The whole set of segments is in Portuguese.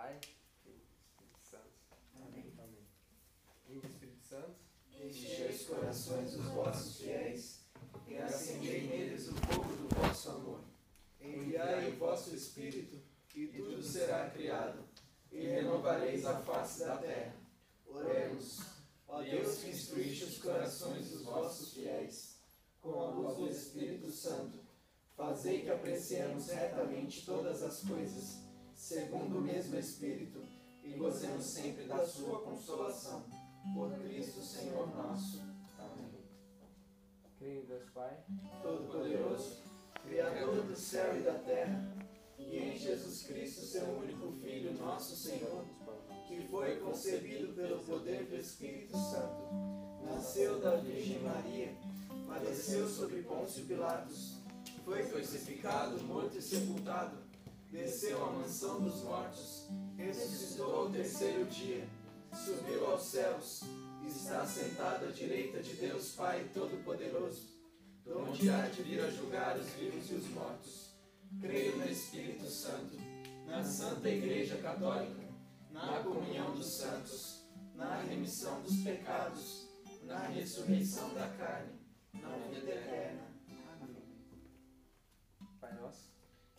Pai, Filho e Espírito Santo. Amém. Amém. Vinde Espírito Santo. Enchei os corações dos vossos fiéis e acendei neles o fogo do vosso amor. Enviai o vosso Espírito, e tudo será criado, e renovareis a face da terra. Oremos, ó Deus que instruíste os corações dos vossos fiéis, com a luz do Espírito Santo, fazei que apreciemos retamente todas as coisas, segundo o mesmo Espírito, e gozemos sempre da sua consolação. Por Cristo Senhor nosso. Amém. Creio em Deus Pai, Todo-Poderoso, Criador do céu e da terra, e em Jesus Cristo, seu único Filho, nosso Senhor, que foi concebido pelo poder do Espírito Santo, nasceu da Virgem Maria, padeceu sob Pôncio Pilatos, foi crucificado, morto e sepultado, desceu à mansão dos mortos, ressuscitou ao terceiro dia, subiu aos céus, está sentado à direita de Deus Pai Todo-Poderoso, de onde há de vir a julgar os vivos e os mortos. Creio no Espírito Santo, na Santa Igreja Católica, na comunhão dos santos, na remissão dos pecados, na ressurreição da carne, na vida eterna.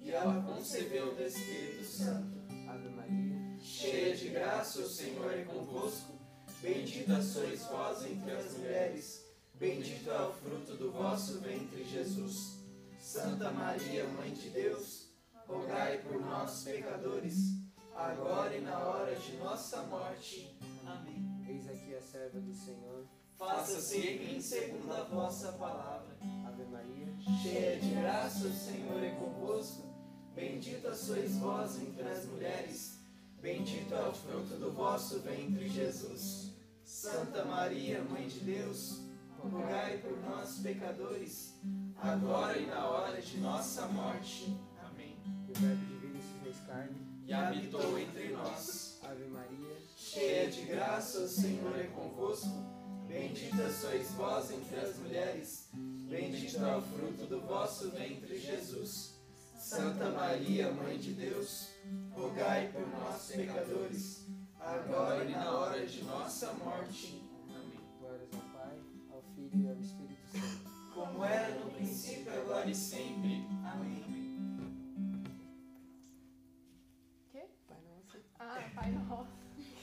E ela concebeu do Espírito Santo. Ave Maria, Cheia de graça, o Senhor é convosco. Bendita sois vós entre as mulheres. Bendito é o fruto do vosso ventre, Jesus. Santa Maria, Mãe de Deus, rogai por nós, pecadores, agora e na hora de nossa morte. Amém. eis aqui a serva do Senhor. Faça-se em mim segundo a vossa palavra. Ave Maria, Cheia de graça, o Senhor é convosco. Bendita sois vós entre as mulheres. Bendito é o fruto do vosso ventre, Jesus. Santa Maria, Mãe de Deus, rogai por nós, pecadores, agora e na hora de nossa morte. Amém. o Verbo divino se fez carne. E habitou entre nós. Ave Maria, Cheia de graça, o Senhor é convosco. Bendita sois vós entre as mulheres. Bendito é o fruto do vosso ventre, Jesus. Santa Maria, Mãe de Deus, rogai por nós, pecadores, agora e na hora de nossa morte. Amém. glórias ao Pai, ao Filho e ao Espírito Santo. Como era no princípio, agora e sempre. Amém. Quê? Pai nosso, Ah, Pai Nosso.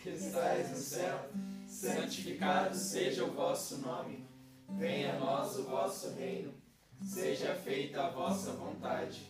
que estais no céu, santificado seja o vosso nome. Venha a nós o vosso reino. Seja feita a vossa vontade,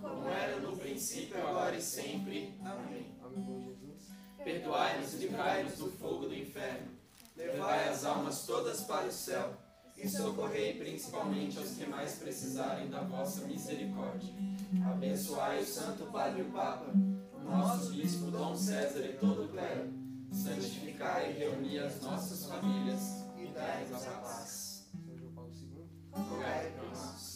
Como era no princípio, agora e sempre. Amém. Meu bom Jesus, Perdoai-nos e livrai-nos do fogo do inferno. Levai as almas todas para o céu e socorrei principalmente aos que mais precisarem da vossa misericórdia. Abençoai o Santo Padre e o Papa, o nosso Bispo Dom César e todo o clero. Santificai e reuni as nossas famílias e dai-nos a paz. São João Paulo II. Rogai por nós.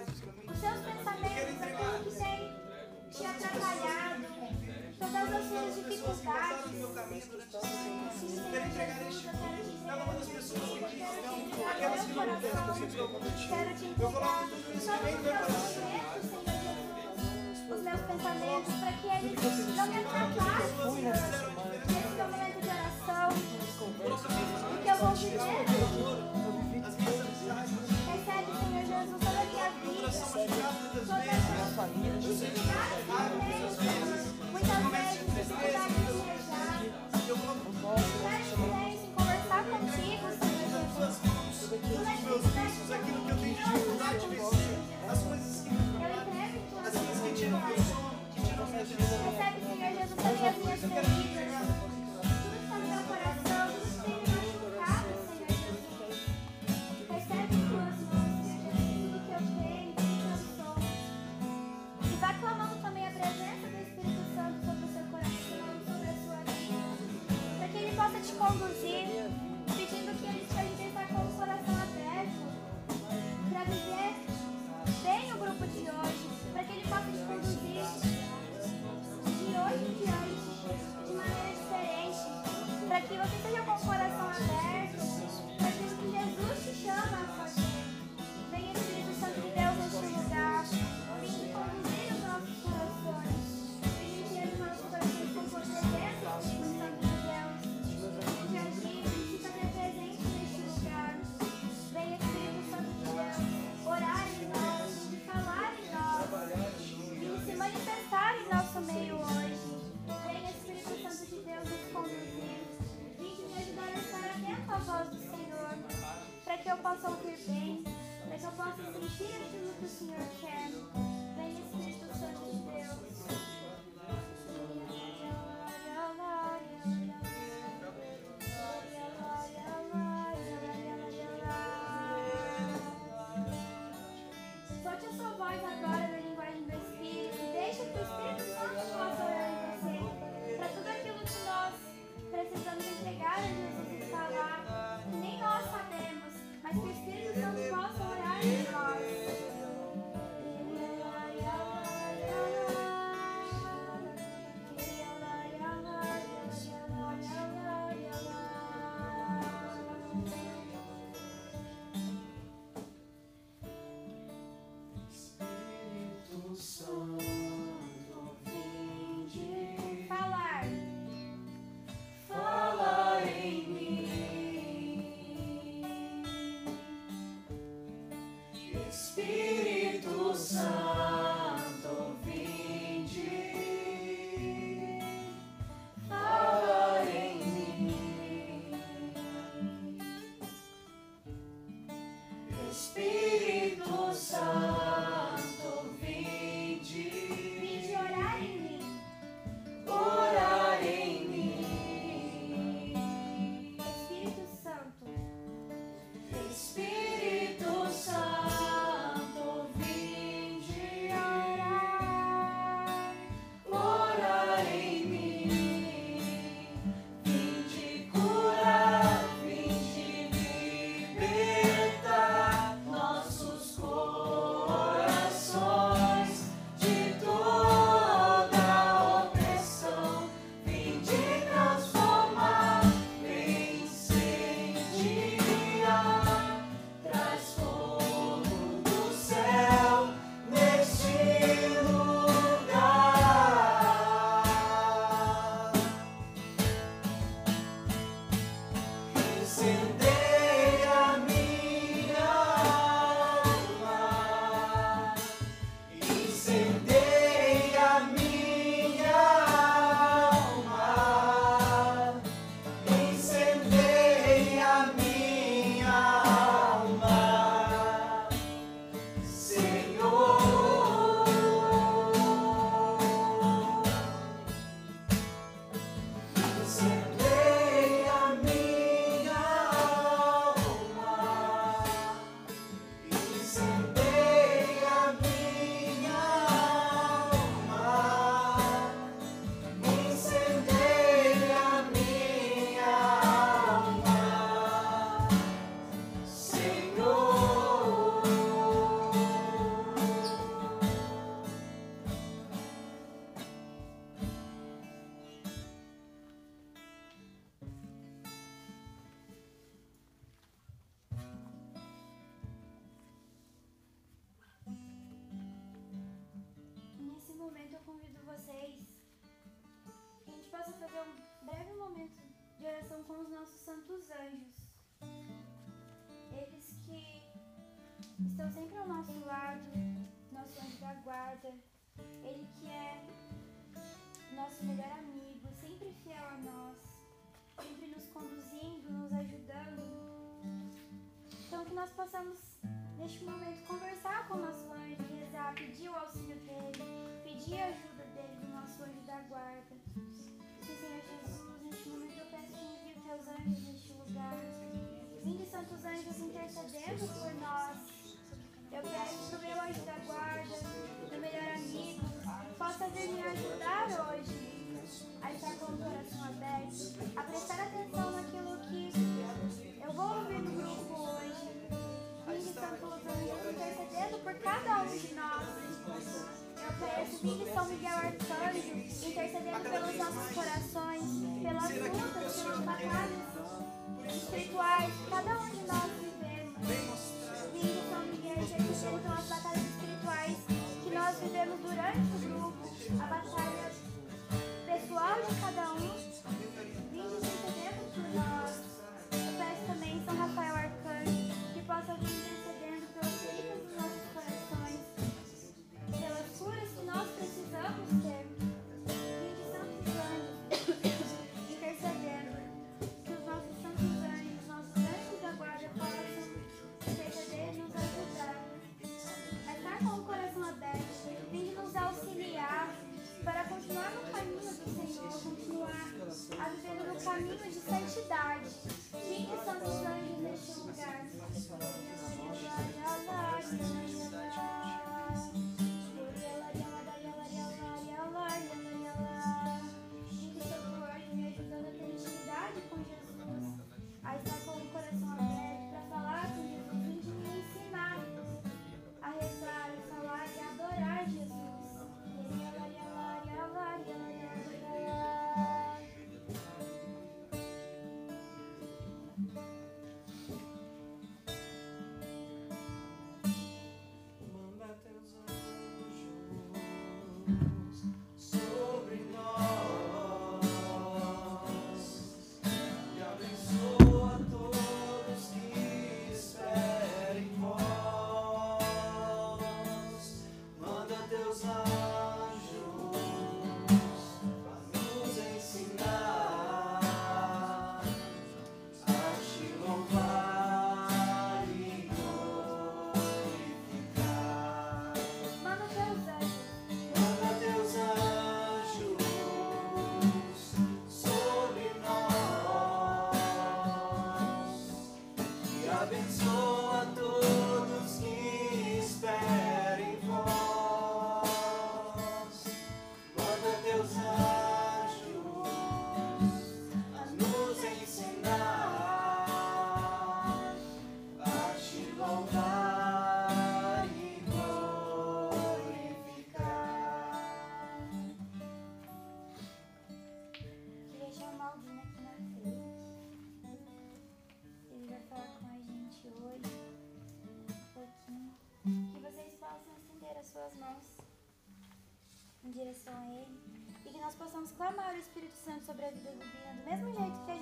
Os seus pensamentos, aquilo que tem te atrapalhado, todas as suas dificuldades. Quero entregar este culto. Cada uma das pessoas que aqui estão, aquelas que não têm, quero te entregar todos os meus Jesus os meus pensamentos, para que eles não me atrapalhem nesse momento é de oração. Porque eu vou viver. Recebe, Senhor Jesus, família. a família possa ouvir bem, para que eu possa sentir aquilo que o Senhor quer. Vem Espírito Santo. Intercedendo por nós. Eu peço que o meu anjo da guarda, meu melhor amigo, possa vir me ajudar hoje a estar com o coração aberto, a prestar atenção naquilo que eu vou ouvir no grupo hoje. Vinde, santos anjos, intercedendo por cada um de nós. Eu peço, vinde São Miguel Arcanjo, intercedendo pelos nossos corações, pelas lutas, pelas batalhas espirituais cada um de nós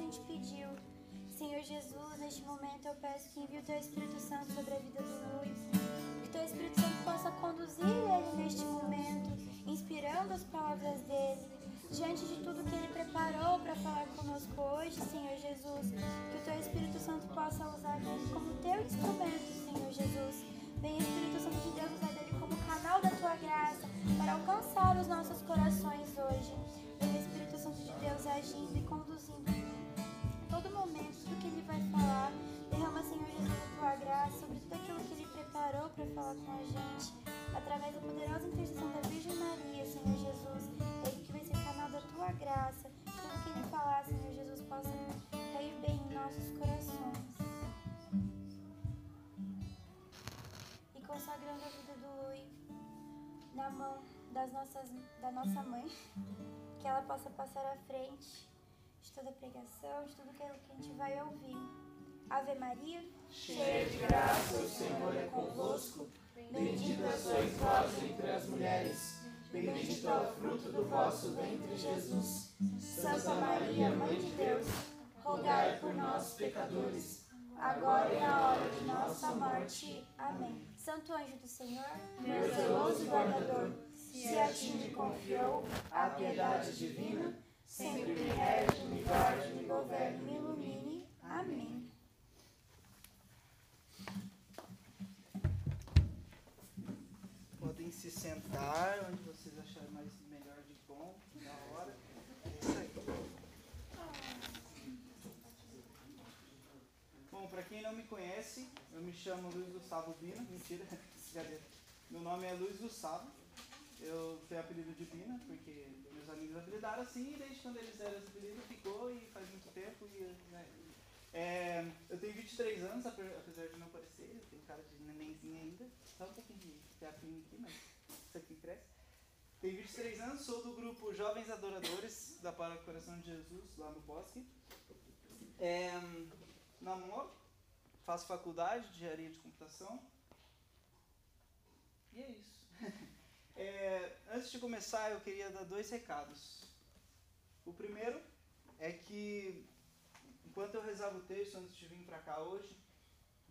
gente pediu. Senhor Jesus, neste momento eu peço que envie o teu Espírito Santo sobre a vida do Luiz. Que teu Espírito Santo possa conduzir ele neste momento, inspirando as palavras dele. Diante de tudo que ele preparou para falar conosco hoje, Senhor Jesus, que o teu Espírito Santo possa usar ele como teu instrumento, Senhor Jesus. Venha, Espírito Santo de Deus, usar ele como canal da tua graça para alcançar os nossos corações hoje. Venha, Espírito Santo de Deus, agindo e conduzindo tudo que ele vai falar. Derrama, Senhor Jesus, a tua graça sobre tudo aquilo que ele preparou para falar com a gente. Através da poderosa intercessão da Virgem Maria, Senhor Jesus. Ele que vai ser canal da tua graça. Tudo que ele falar, Senhor Jesus, possa cair bem em nossos corações. E consagrando a vida do Lui na mão das nossas, da nossa mãe. Que ela possa passar à frente de toda pregação, de tudo aquilo que a gente vai ouvir. Ave Maria, Cheia de graça, o Senhor é convosco. Bendita sois vós entre as mulheres, Bendito é o fruto do vosso ventre, Jesus. Santa Maria, Mãe de Deus, rogai por nós, pecadores, agora e na hora de nossa morte. Amém. Santo anjo do Senhor, meu zeloso guardador, se a ti me confiou a piedade divina, sempre me rege, me guarde, me governe, me ilumine. Amém. Podem se sentar onde vocês acharem mais melhor de bom, da hora. É isso aí. Bom, para quem não me conhece, eu me chamo Luiz Gustavo Bina. Mentira. Meu nome é Luiz Gustavo. Eu tenho apelido de Bina porque meus amigos apelidaram assim e desde quando eles deram esse ficou e faz muito tempo. E, né, é, eu tenho 23 anos, ape- apesar de não parecer, eu tenho cara de nenenzinho ainda. Só um pouquinho de teatrinho aqui, mas isso aqui cresce. Tenho 23 anos, sou do grupo Jovens Adoradores da Para Coração de Jesus, lá no Bosque. É, namoro, faço faculdade de engenharia de computação. E é isso. É, antes de começar, eu queria dar dois recados. O primeiro é que, enquanto eu rezava o texto antes de vir para cá hoje,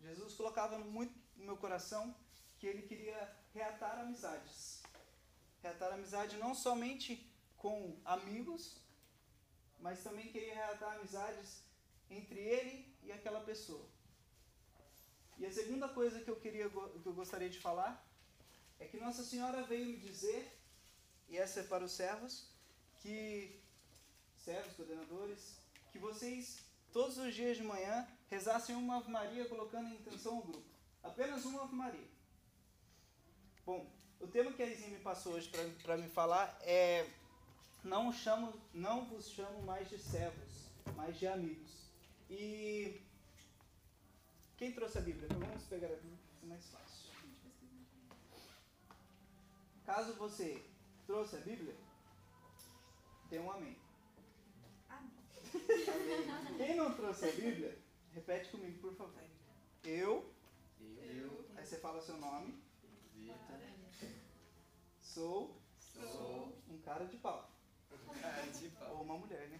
Jesus colocava muito no meu coração que ele queria reatar amizades. Reatar amizade não somente com amigos, mas também queria reatar amizades entre ele e aquela pessoa. E a segunda coisa que eu queria que eu gostaria de falar é que Nossa Senhora veio me dizer, e essa é para os servos, que servos, coordenadores, que vocês todos os dias de manhã rezassem uma Ave Maria colocando em intenção o grupo. Apenas uma Ave Maria. Bom, o tema que a Izinha me passou hoje para me falar é não chamo, não vos chamo mais de servos, mas de amigos. E quem trouxe a Bíblia? Vamos pegar a Bíblia, é mais fácil. Caso você trouxe a Bíblia, dê um amém. Amém. Quem não trouxe a Bíblia, repete comigo, por favor. Eu, Eu, aí você fala seu nome, Vitor, sou sou um cara de pau. cara de Ou pau. uma mulher, né?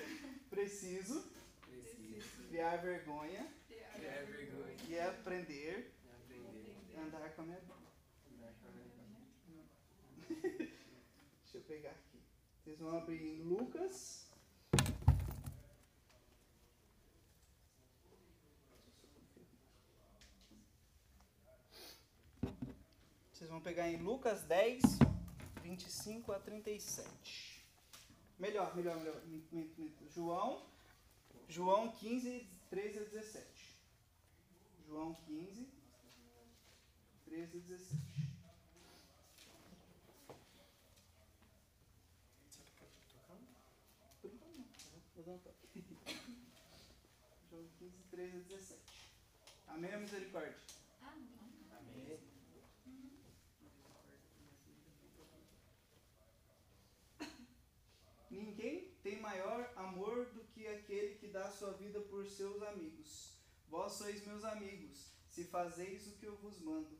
Preciso Preciso criar vergonha criar vergonha e aprender e aprender andar com a minha Bíblia. a andar com a minha Bíblia. Deixa eu pegar aqui. Vocês vão abrir em Lucas. Vocês vão pegar em Lucas 10, 25 a 37. Melhor, melhor, melhor. João, João 15, 13 a 17. João 15, 13 a 17. Por enquanto um toque. João 15, 13 a 17. Amém ou misericórdia? Amém. Ninguém tem maior amor do que aquele que dá sua vida por seus amigos. Vós sois meus amigos, se fazeis o que eu vos mando.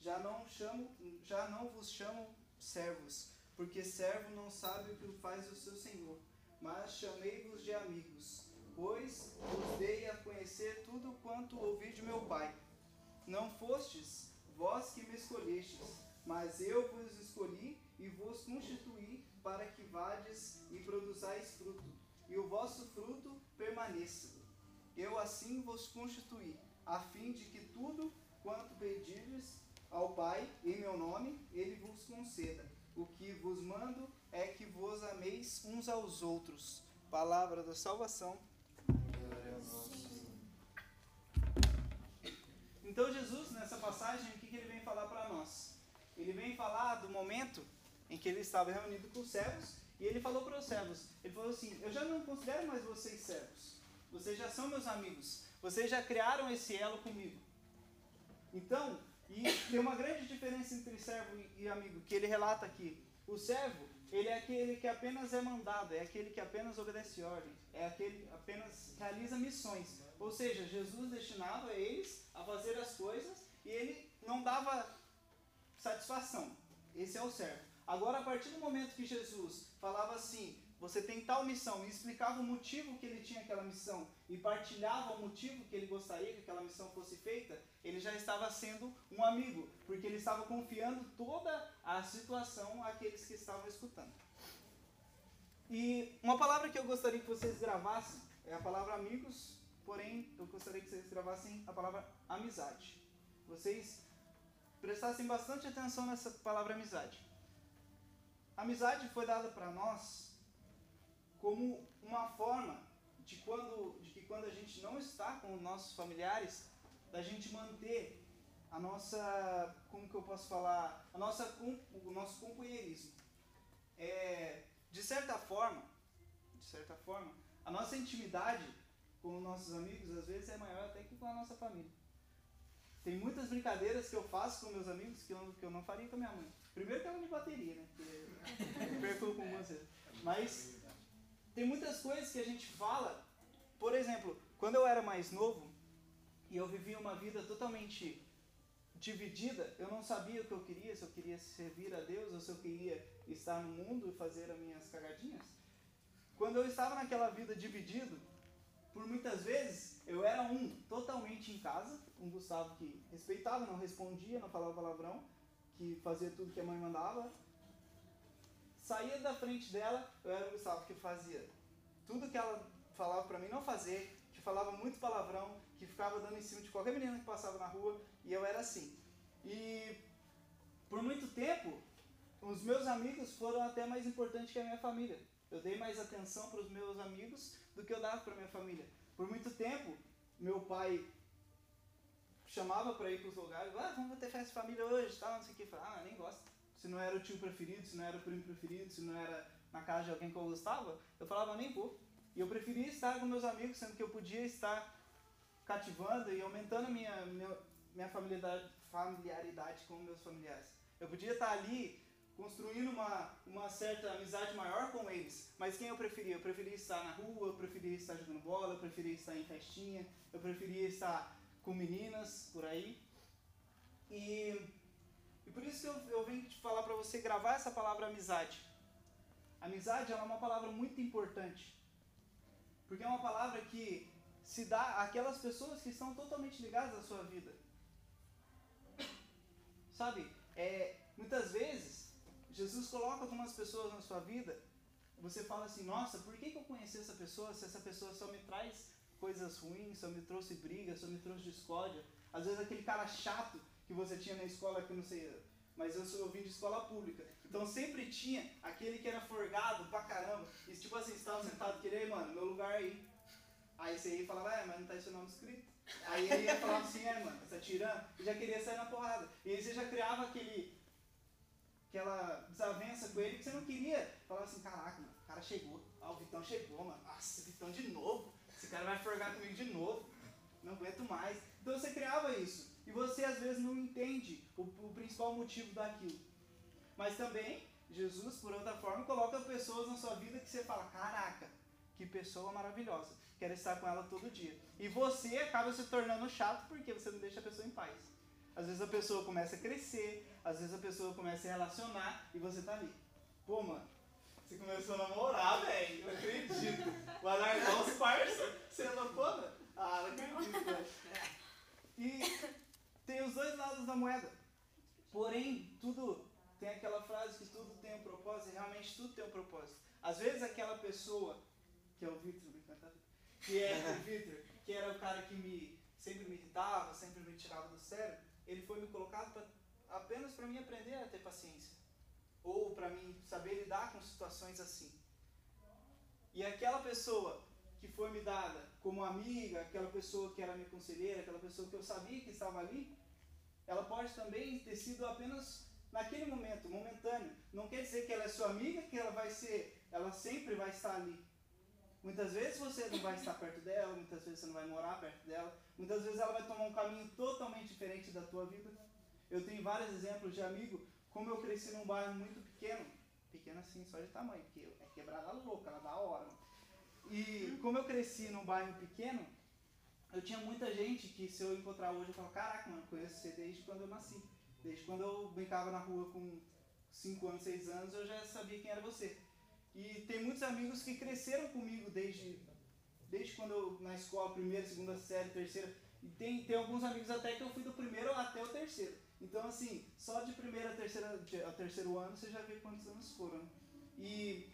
Já não chamo, já não vos chamo servos, porque servo não sabe o que faz o seu senhor, mas chamei-vos de amigos, pois vos dei a conhecer tudo quanto ouvi de meu Pai. Não fostes vós que me escolhestes, mas eu vos escolhi e vos constituí para que vades e produzais fruto, e o vosso fruto permaneça. Eu assim vos constituí, a fim de que tudo quanto pedirdes ao Pai em meu nome, ele vos conceda. O que vos mando é que vos ameis uns aos outros. Palavra da salvação. Então Jesus, nessa passagem, o que ele vem falar para nós? Ele vem falar do momento em que ele estava reunido com os servos e ele falou para os servos, ele falou assim, eu já não considero mais vocês servos, vocês já são meus amigos, vocês já criaram esse elo comigo. Então, e tem uma grande diferença entre servo e- amigo, que ele relata aqui. O servo, ele é aquele que apenas é mandado, é aquele que apenas obedece ordem, é aquele que apenas realiza missões. Ou seja, Jesus destinava eles a fazer as coisas e ele não dava satisfação. Esse é o servo. Agora, a partir do momento que Jesus falava assim, você tem tal missão, e explicava o motivo que ele tinha aquela missão, e partilhava o motivo que ele gostaria que aquela missão fosse feita, ele já estava sendo um amigo, porque ele estava confiando toda a situação àqueles que estavam escutando. E uma palavra que eu gostaria que vocês gravassem é a palavra amigos, porém eu gostaria que vocês gravassem a palavra amizade. Vocês prestassem bastante atenção nessa palavra amizade. Amizade foi dada para nós como uma forma de quando de que quando a gente não está com os nossos familiares, da gente manter a nossa, como que eu posso falar, a nossa o nosso companheirismo. É, de certa forma, de certa forma, a nossa intimidade com os nossos amigos às vezes é maior até que com a nossa família. Tem muitas brincadeiras que eu faço com meus amigos que eu, que eu não faria com a minha mãe. Primeiro que ela de bateria, né? Que eu perco com você. Mas tem muitas coisas que a gente fala. Por exemplo, quando eu era mais novo e eu vivia uma vida totalmente dividida, eu não sabia o que eu queria, se eu queria servir a Deus ou se eu queria estar no mundo e fazer as minhas cagadinhas. Quando eu estava naquela vida dividido, por muitas vezes eu era um totalmente em casa, um Gustavo que respeitava, não respondia, não falava palavrão, que fazia tudo que a mãe mandava. Saía da frente dela, eu era o Gustavo que fazia tudo que ela falava para mim não fazer, que falava muito palavrão, que ficava dando em cima de qualquer menina que passava na rua, e eu era assim. E por muito tempo, os meus amigos foram até mais importantes que a minha família. Eu dei mais atenção para os meus amigos do que eu dava para minha família. Por muito tempo, meu pai chamava para ir para os lugares, ah, vamos ter festa de família hoje, tal, não sei o que. Falava, ah, nem gosto. Se não era o tio preferido, se não era o primo preferido, se não era na casa de alguém que eu gostava, eu falava, nem vou. E eu preferia estar com meus amigos, sendo que eu podia estar cativando e aumentando minha, minha, minha familiaridade, familiaridade com meus familiares. Eu podia estar ali construindo uma, uma certa amizade maior com eles. Mas quem eu preferia? Eu preferia estar na rua, eu preferia estar jogando bola, eu preferia estar em festinha, eu preferia estar com meninas por aí. E, e por isso eu, eu venho te falar para você gravar essa palavra amizade. Amizade é uma palavra muito importante. Porque é uma palavra que se dá àquelas pessoas que estão totalmente ligadas à sua vida. Sabe, é, muitas vezes Jesus coloca algumas pessoas na sua vida, você fala assim, nossa, por que, que eu conheci essa pessoa se essa pessoa só me traz coisas ruins, só me trouxe briga, só me trouxe discórdia? Às vezes aquele cara chato que você tinha na escola que não sei, mas eu, sou, eu vim de escola pública. Então sempre tinha aquele que era forgado pra caramba. E tipo assim, você estava sentado, queria, mano, meu lugar aí. Aí você ia e falava, é, mas não tá seu nome escrito. Aí ele ia falar assim, é, mano, você tá tirando, e já queria sair na porrada. E aí você já criava aquele, aquela desavença com ele que você não queria. Falava assim, caraca, mano, o cara chegou. Ah, o Vitão chegou, mano. Nossa, Vitão de novo. Esse cara vai forgar comigo de novo. Não aguento mais. Então você criava isso. E você às vezes não entende o, o principal motivo daquilo. Mas também, Jesus, por outra forma, coloca pessoas na sua vida que você fala, caraca, que pessoa maravilhosa. Quero estar com ela todo dia. E você acaba se tornando chato porque você não deixa a pessoa em paz. Às vezes a pessoa começa a crescer, às vezes a pessoa começa a relacionar e você tá ali. Pô, mano, você começou a namorar, velho. Não acredito. Vai largar os parça. Você é loucona? Ah, não acredito, velho. E tem os dois lados da moeda. Porém, tudo tem aquela frase que tudo tem um propósito, e realmente tudo tem um propósito. Às vezes aquela pessoa, que é o Victor, que é o Victor, que era o cara que me sempre me irritava, sempre me tirava do sério, ele foi me colocado pra, apenas para mim aprender a ter paciência. Ou para mim saber lidar com situações assim. E aquela pessoa que foi me dada como amiga, aquela pessoa que era minha conselheira, aquela pessoa que eu sabia que estava ali, ela pode também ter sido apenas naquele momento, momentâneo. Não quer dizer que ela é sua amiga, que ela vai ser, ela sempre vai estar ali. Muitas vezes você não vai estar perto dela, muitas vezes você não vai morar perto dela, muitas vezes ela vai tomar um caminho totalmente diferente da tua vida. Eu tenho vários exemplos de amigo, como eu cresci num bairro muito pequeno, pequeno assim, só de tamanho, porque é quebrada louca, ela dá hora. E como eu cresci num bairro pequeno, eu tinha muita gente que se eu encontrar hoje eu falo, caraca, mano, conheço você desde quando eu nasci. Desde quando eu brincava na rua com 5 anos, 6 anos, eu já sabia quem era você. E tem muitos amigos que cresceram comigo desde, desde quando eu, na escola, primeira, segunda série, terceira. E tem, tem alguns amigos até que eu fui do primeiro até o terceiro. Então, assim, só de primeiro a, terceira, a terceiro ano você já vê quantos anos foram. E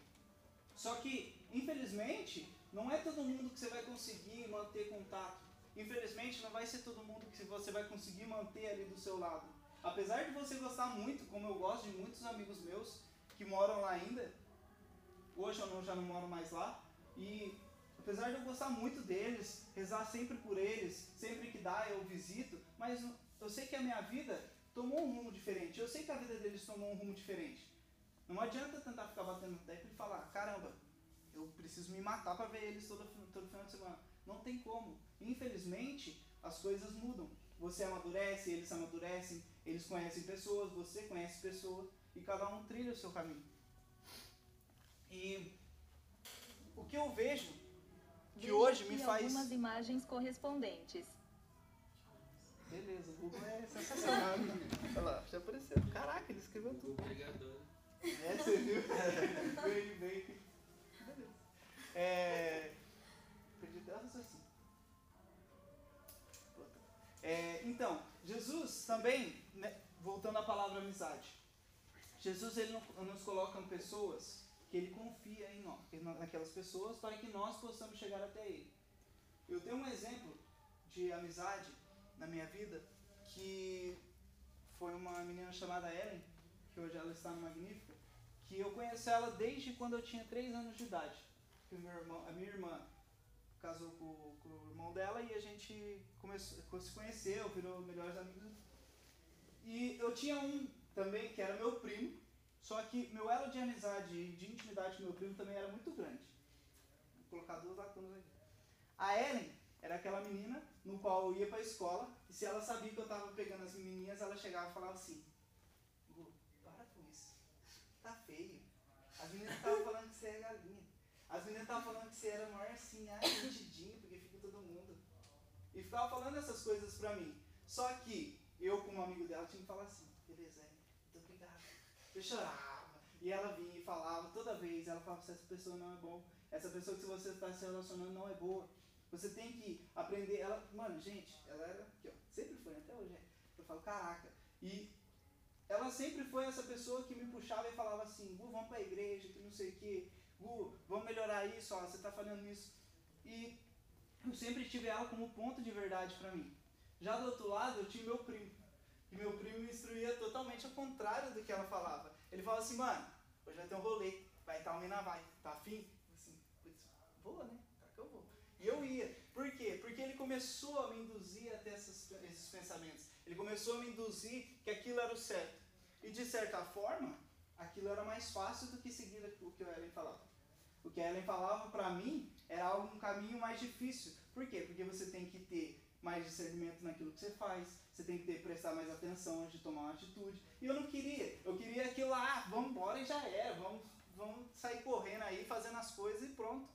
só que, infelizmente, não é todo mundo que você vai conseguir manter contato. Infelizmente, não vai ser todo mundo que você vai conseguir manter ali do seu lado. Apesar de você gostar muito, como eu gosto de muitos amigos meus que moram lá ainda, hoje eu não, já não moro mais lá, e apesar de eu gostar muito deles, rezar sempre por eles, sempre que dá eu visito, mas eu sei que a minha vida tomou um rumo diferente, eu sei que a vida deles tomou um rumo diferente. Não adianta tentar ficar batendo no teto e falar, caramba, eu preciso me matar para ver eles todo, todo final de semana. Não tem como. Infelizmente, as coisas mudam. Você amadurece, eles amadurecem, eles conhecem pessoas, você conhece pessoas e cada um trilha o seu caminho. E o que eu vejo que hoje me faz. algumas imagens correspondentes. Beleza, o Google é sensacional. Olha lá, já apareceu. Caraca, ele escreveu tudo. Obrigador. É, você viu? veio, veio. Beleza. É. Perdi até o. É, então, Jesus também, né, voltando à palavra amizade, Jesus ele não- nos coloca pessoas que ele confia em nós, naquelas pessoas para que nós possamos chegar até ele. Eu tenho um exemplo de amizade na minha vida que foi uma menina chamada Ellen, que hoje ela está no Magnífica, que eu conheço ela desde quando eu tinha 3 anos de idade. Que meu irmão, a minha irmã casou com, com o irmão dela e a gente começou, se conheceu, virou melhores amigos. E eu tinha um também que era meu primo, só que meu elo de amizade e de intimidade com meu primo também era muito grande. Vou colocar duas lacunas aqui. A Ellen era aquela menina no qual eu ia pra escola e se ela sabia que eu tava pegando as menininhas, ela chegava e falava assim: Gu, para com isso. Tá feio. As meninas estavam falando que você é galinha. As meninas estavam falando que você era maior assim, ah, mentidinho, porque fica todo mundo. E ficava falando essas coisas pra mim. Só que eu, como amigo dela, tinha que falar assim: beleza, Ellen, muito obrigado. Eu chorava. E ela vinha e falava toda vez, ela falava, essa pessoa não é bom. Essa pessoa que você está se relacionando não é boa. Você tem que aprender. Ela, mano, gente, ela era aqui, ó, sempre foi, até hoje é. Eu falo, caraca. E ela sempre foi essa pessoa que me puxava e falava assim, Gu, vamos pra igreja, que não sei o que. Gu, vamos melhorar isso, ó, você tá falhando nisso. E eu sempre tive ela como ponto de verdade pra mim. Já do outro lado, eu tinha meu primo. E meu primo me instruía totalmente ao contrário do que ela falava. Ele falava assim, mano, hoje vai ter um rolê, vai estar tá, mina vai, tá afim? Assim, vou, né? Claro que eu vou. E eu ia. Por quê? Porque ele começou a me induzir até essas, esses pensamentos. Ele começou a me induzir que aquilo era o certo. E de certa forma, aquilo era mais fácil do que seguir o que Ellen falava. O que Ellen falava para mim era algo, um caminho mais difícil. Por quê? Porque você tem que ter mais discernimento naquilo que você faz, você tem que ter, prestar mais atenção antes de tomar uma atitude. E eu não queria. Eu queria aquilo lá, ah, vamos embora e já era, vamos, vamos sair correndo aí, fazendo as coisas e pronto.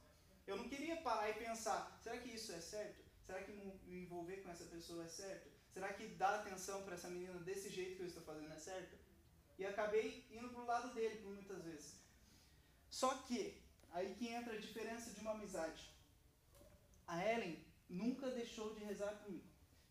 Eu não queria parar e pensar, será que isso é certo? Será que me envolver com essa pessoa é certo? Será que dar atenção para essa menina desse jeito que eu estou fazendo é certo? E acabei indo pro lado dele por muitas vezes. Só que, aí que entra a diferença de uma amizade. A Ellen nunca deixou de rezar por mim.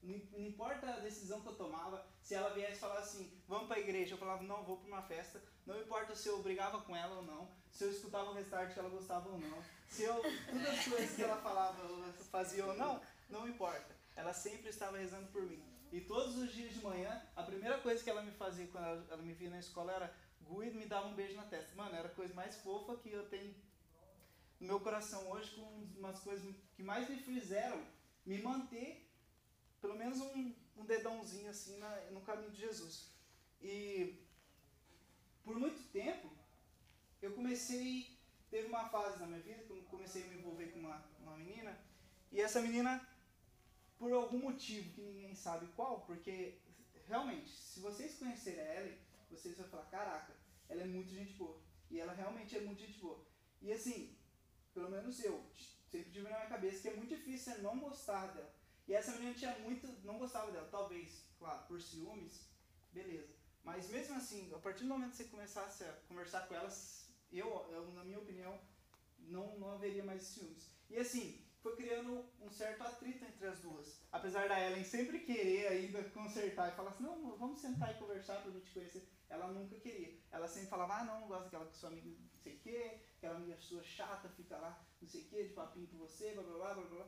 Não importa a decisão que eu tomava, se ela viesse falar assim, vamos para a igreja, eu falava, não, vou para uma festa. Não importa se eu brigava com ela ou não, se eu escutava o restart que ela gostava ou não, se eu, todas as coisas que ela falava, ela fazia ou não, não importa. Ela sempre estava rezando por mim. E todos os dias de manhã, a primeira coisa que ela me fazia quando ela, ela me via na escola era, Gui me dava um beijo na testa. Mano, era a coisa mais fofa que eu tenho no meu coração hoje, com umas coisas que mais me fizeram me manter pelo menos um, um dedãozinho assim na, no caminho de Jesus. E por muito tempo eu comecei, teve uma fase na minha vida que eu comecei a me envolver com uma, uma menina, e essa menina, por algum motivo que ninguém sabe qual, porque realmente, se vocês conhecerem ela, vocês vão falar, caraca, ela é muito gente boa. E ela realmente é muito gente boa. E assim, pelo menos eu, sempre tive na minha cabeça que é muito difícil você não gostar dela. E essa menina tinha muito, não gostava dela, talvez, claro, por ciúmes, beleza. Mas mesmo assim, a partir do momento que você começasse a conversar com elas, eu, eu na minha opinião, não, não haveria mais ciúmes. E assim, foi criando um certo atrito entre as duas. Apesar da Ellen sempre querer ainda consertar e falar assim, não, vamos sentar e conversar pra gente conhecer. Ela nunca queria. Ela sempre falava, ah não, gosto daquela sua amiga não sei o quê, aquela amiga sua chata, fica lá, não sei o quê, de papinho com você, blá blá blá blá blá.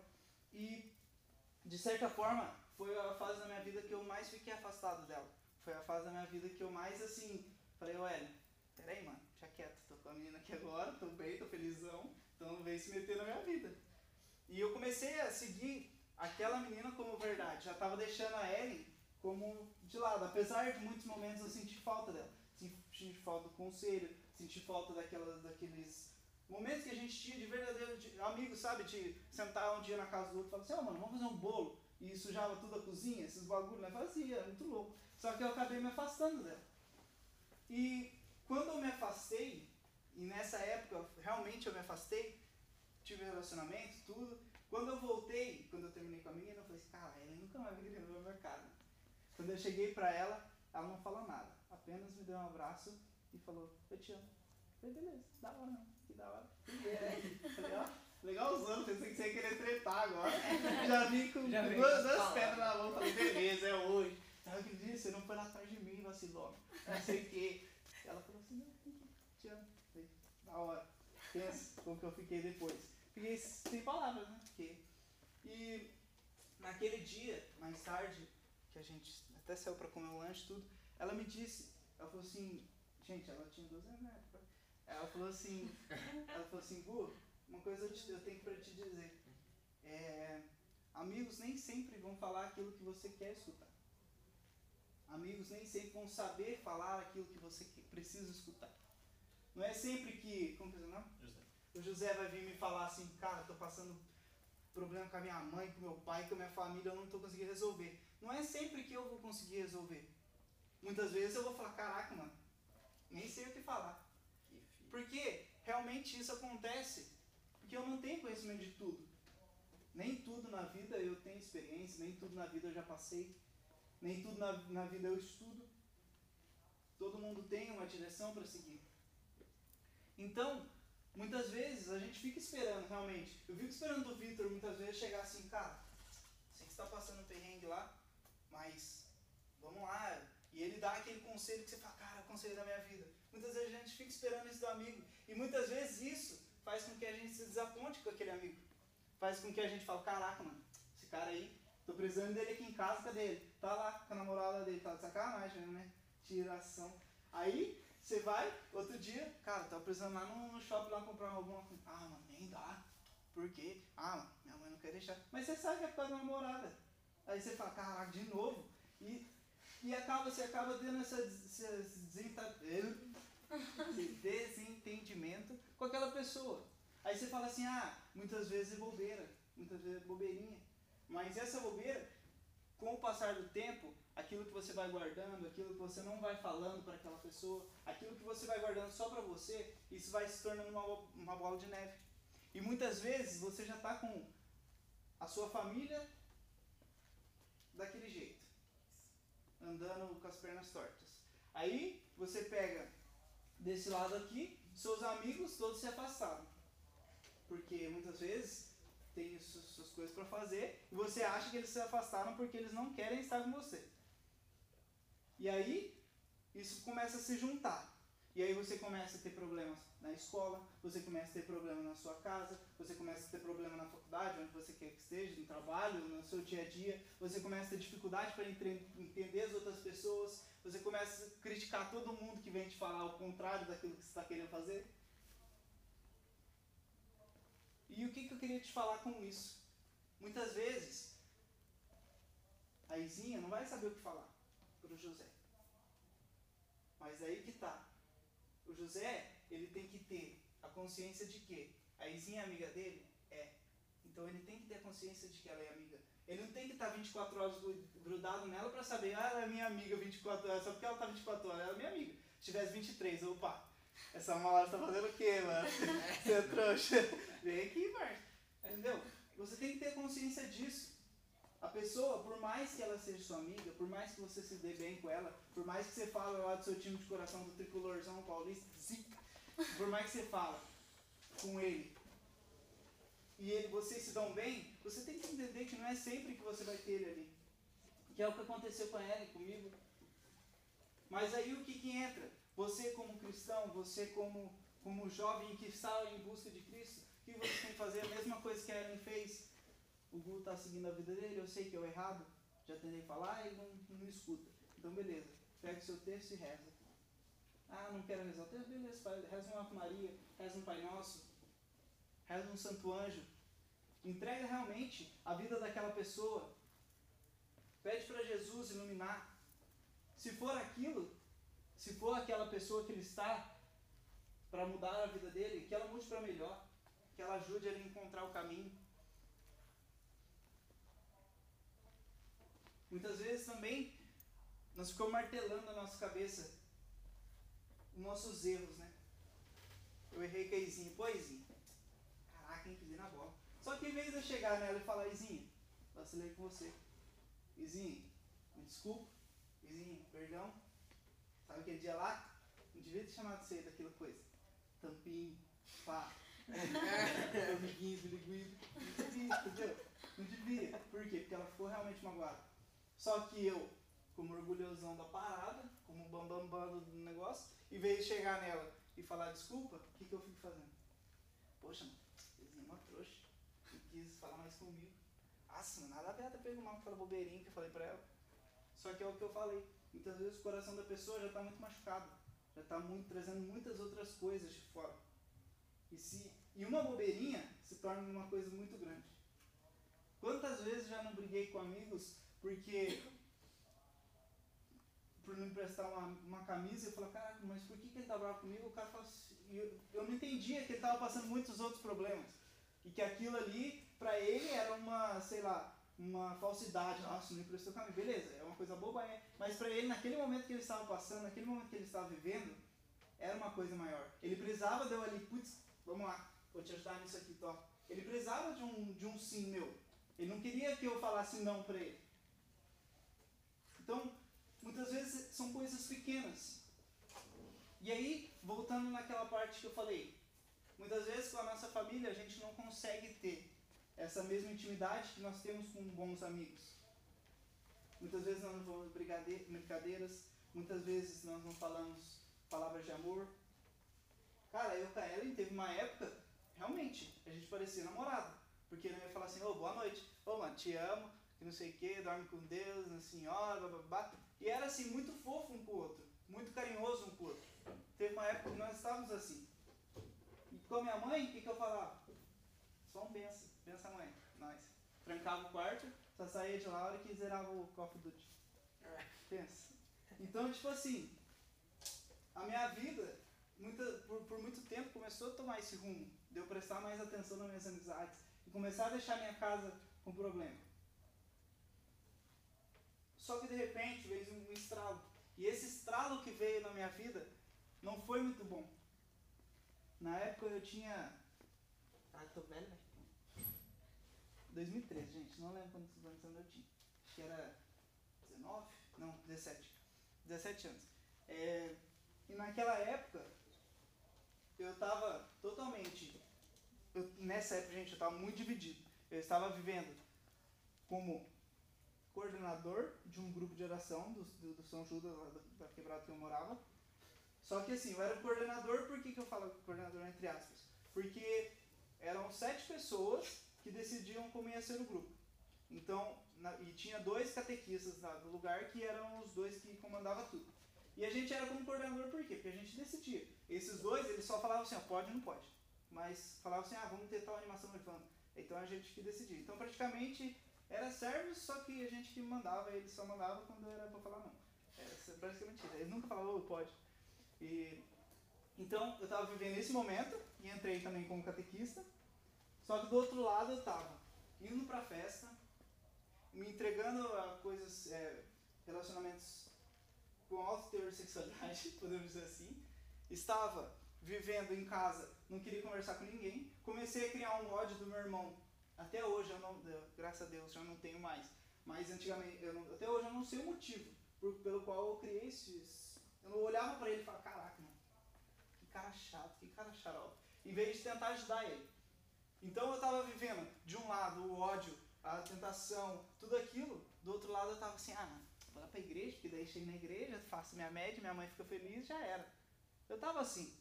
E de certa forma, foi a fase da minha vida que eu mais fiquei afastado dela. Foi a fase da minha vida que eu mais assim, falei, ô Ellen, peraí, mano, já quieto, tô com a menina aqui agora, tô bem, tô felizão, então não vem se meter na minha vida. E eu comecei a seguir aquela menina como verdade, já tava deixando a Ellen como de lado, apesar de muitos momentos eu sentir falta dela, sentir falta do conselho, sentir falta daquelas, daqueles momentos que a gente tinha de verdadeiro de, amigo, sabe, de sentar um dia na casa do outro e falar assim, ó oh, mano, vamos fazer um bolo, e sujava tudo a cozinha, esses bagulhos, né, fazia, muito louco. Só que eu acabei me afastando dela. E quando eu me afastei, e nessa época realmente eu me afastei, tive relacionamento, tudo. Quando eu voltei, quando eu terminei com a menina, eu falei assim, cara, ela nunca mais querer ver minha cara. Quando eu cheguei pra ela, ela não falou nada. Apenas me deu um abraço e falou, eu te amo. Eu falei, beleza, da hora não, que da hora. Falei, ó, legalzão, pensei que você ia querer tretar agora. Já vim com Já duas, duas as pedras na mão, falei, beleza, é hoje. Aí eu disse, você não foi lá atrás de mim, vacilou. Não sei o quê. Ela falou assim, não, te amo. Falei, da hora. Pensa como que eu fiquei depois. Fiquei sem palavras, né? Fiquei. E naquele dia, mais tarde, que a gente até saiu pra comer um lanche tudo, ela me disse, ela falou assim, gente, ela tinha 12 anos época. Ela falou assim, ela falou assim, Gu, uma coisa eu, te, eu tenho pra te dizer. É, amigos nem sempre vão falar aquilo que você quer escutar. Amigos nem sempre vão saber falar aquilo que você precisa escutar. Não é sempre que. Como que é o? José. O vai vir me falar assim, cara, tô passando problema com a minha mãe, com meu pai, com a minha família, eu não tô conseguindo resolver. Não é sempre que eu vou conseguir resolver. Muitas vezes eu vou falar, caraca, mano, nem sei o que falar. Porque realmente isso acontece. Porque eu não tenho conhecimento de tudo. Nem tudo na vida eu tenho experiência, nem tudo na vida eu já passei, nem tudo na, na vida eu estudo. Todo mundo tem uma direção para seguir. Então, muitas vezes a gente fica esperando realmente. Eu fico esperando do Victor muitas vezes chegar assim, cara, sei que você está passando um perrengue lá, mas vamos lá. E ele dá aquele conselho que você fala, cara, é o conselho da minha vida. Muitas vezes a gente fica esperando isso do amigo. E muitas vezes isso faz com que a gente se desaponte com aquele amigo. Faz com que a gente fale, caraca, mano, esse cara aí, tô precisando dele aqui em casa, cadê ele? Tá lá com a namorada dele, tá de sacanagem, né? Tiração. Aí, você vai, outro dia, cara, tava precisando lá no, shopping lá comprar alguma coisa. Ah, mano, nem dá. Por quê? Ah, mano, minha mãe não quer deixar. Mas você sabe que é por causa da namorada. Aí você fala, caraca, de novo. E, e acaba, você acaba tendo essa, essa desenta- desentendimento com aquela pessoa. Aí você fala assim, ah, muitas vezes é bobeira, muitas vezes é bobeirinha. Mas essa bobeira, com o passar do tempo, aquilo que você vai guardando, aquilo que você não vai falando para aquela pessoa, aquilo que você vai guardando só para você, isso vai se tornando uma, uma bola de neve. E muitas vezes você já está com a sua família daquele jeito, andando com as pernas tortas. Aí você pega desse lado aqui, seus amigos todos se afastaram. Porque muitas vezes tem su- suas coisas para fazer e você acha que eles se afastaram porque eles não querem estar com você. E aí isso começa a se juntar. E aí você começa a ter problemas na escola, você começa a ter problema na sua casa, você começa a ter problema na faculdade, onde você quer que esteja, no trabalho, no seu dia a dia, você começa a ter dificuldade para entender as outras pessoas, você começa a criticar todo mundo que vem te falar o contrário daquilo que você está querendo fazer. E o que, que eu queria te falar com isso? Muitas vezes, a Izinha não vai saber o que falar para o José. Mas aí que tá. O José, ele tem que ter a consciência de que a Izinha é amiga dele? É. Então ele tem que ter a consciência de que ela é amiga. Ele não tem que estar 24 horas gru- grudado nela para saber, ah, ela é minha amiga 24 horas, só porque ela tá 24 horas, ela é minha amiga. Se tivesse 23, opa, essa uma hora tá fazendo o quê, mano? Você é trouxa. Vem aqui, Marcos. Entendeu? Você tem que ter consciência disso. A pessoa, por mais que ela seja sua amiga, por mais que você se dê bem com ela, por mais que você fale lá do seu time de coração do tricolorzão paulista, zica, por mais que você fala com ele e ele, vocês se dão bem, você tem que entender que não é sempre que você vai ter ele ali. Que é o que aconteceu com a Ellen, comigo. Mas aí o que, que entra? Você como cristão, você como, como jovem que está em busca de Cristo, o que você tem que fazer? A mesma coisa que a Ellen fez. O Gu está seguindo a vida dele, eu sei que é o errado, já tentei falar e ele não, não escuta. Então beleza, pega o seu texto e reza. Ah, não quero rezar o texto? Beleza, reza uma Ave Maria, reza um Pai Nosso, reza um Santo Anjo. Entrega realmente a vida daquela pessoa. Pede para Jesus iluminar. Se for aquilo, se for aquela pessoa que ele está para mudar a vida dele, que ela mude para melhor, que ela ajude ele a encontrar o caminho. Muitas vezes também nós ficamos martelando na nossa cabeça os nossos erros, né? Eu errei com a Izinha. Pô, Izinha, caraca, hein, pisei na bola. Só que em vez de eu chegar nela e falar, Izinha, vacilei com você. Izinha, me desculpa. Izinha, perdão. Sabe aquele dia lá? Não devia ter chamado você daquela coisa. Tampinho, pá. Amiguinho, biliguinho. Não devia, entendeu? Não devia. Por quê? Porque ela ficou realmente magoada. Só que eu, como orgulhosão da parada, como bambambam bam, bam do negócio, vez de chegar nela e falar desculpa, o que, que eu fico fazendo? Poxa, mano, Izinha é uma trouxa. Não quis falar mais comigo. Mano, nada a ver ela ter pego mal aquela bobeirinha que eu falei pra ela. Só que é o que eu falei. Muitas vezes o coração da pessoa já está muito machucado. Já está muito, trazendo muitas outras coisas de fora. E, se, e uma bobeirinha se torna uma coisa muito grande. Quantas vezes já não briguei com amigos porque por não emprestar uma, uma camisa, eu falo, caraca, mas por que, que ele tá bravo comigo? O cara fala assim, eu, eu não entendia que ele estava passando muitos outros problemas. E que aquilo ali, para ele, era uma, sei lá, uma falsidade. Nossa, não emprestou camisa. Beleza, é uma coisa boba, é. Mas para ele, naquele momento que ele estava passando, naquele momento que ele estava vivendo, era uma coisa maior. Ele precisava de eu ali, putz, vamos lá, vou te ajudar nisso aqui, top. Ele precisava de um, de um sim meu. Ele não queria que eu falasse não para ele. Então, muitas vezes são coisas pequenas. E aí, voltando naquela parte que eu falei, muitas vezes com a nossa família a gente não consegue ter essa mesma intimidade que nós temos com bons amigos. Muitas vezes nós não vamos brincadeiras, muitas vezes nós não falamos palavras de amor. Cara, eu com a Ellen teve uma época, realmente, a gente parecia namorado. Porque ele ia falar assim, ô, oh, boa noite, ô, oh, mano, te amo, que não sei o que, dorme com Deus, na senhora, babá. E era assim, muito fofo um com o outro, muito carinhoso um com o outro. Teve uma época que nós estávamos assim. E com a minha mãe, o que, que eu falava? Só um benção, benção mãe, nós. Trancava o quarto, só saía de lá a hora que zerava o Call of Duty. Pensa. Então, tipo assim, a minha vida, muita, por, por muito tempo, começou a tomar esse rumo. De eu prestar mais atenção nas minhas amizades. E começar a deixar minha casa com problema. Só que de repente veio um estralo. E esse estralo que veio na minha vida não foi muito bom. Na época eu tinha. Ah, tô velho, né? 2013, gente. Não lembro quantos anos eu tinha. Acho que era 19? Não, 17. 17 anos. É, e naquela época eu estava totalmente. Eu, nessa época, gente, eu estava muito dividido. Eu estava vivendo como coordenador de um grupo de oração do, do, do São Judas, lá da, da quebrada que eu morava. Só que assim, eu era o coordenador, por que, que eu falo coordenador entre aspas? Porque eram sete pessoas que decidiam como ia ser o grupo. Então, na, e tinha dois catequistas lá do lugar que eram os dois que comandavam tudo. E a gente era como coordenador por quê? Porque a gente decidia. Esses dois, eles só falavam assim, ó, pode ou não pode. Mas falavam assim, ah, vamos ter tal animação levando. Então a gente que decidia. Então praticamente era servos, só que a gente que mandava, eles só mandavam quando era para falar não. É basicamente isso. Eles nunca falavam, oh, pode. E, então eu estava vivendo esse momento e entrei também como catequista. Só que do outro lado eu estava indo para a festa, me entregando a coisas, é, relacionamentos com alto teor de sexualidade, podemos dizer assim. Estava vivendo em casa, não queria conversar com ninguém. Comecei a criar um ódio do meu irmão. Até hoje, eu não, graças a Deus, já não tenho mais. Mas antigamente, não- até hoje eu não sei o motivo por- pelo qual eu criei esses. Eu não olhava pra ele e falava, caraca, mano, que cara chato, que cara xarope. Em vez de tentar ajudar ele. Então eu tava vivendo, de um lado, o ódio, a tentação, tudo aquilo. Do outro lado eu tava assim, ah, vou lá pra igreja, porque daí chego na igreja, faço minha média, minha mãe fica feliz, já era. Eu tava assim,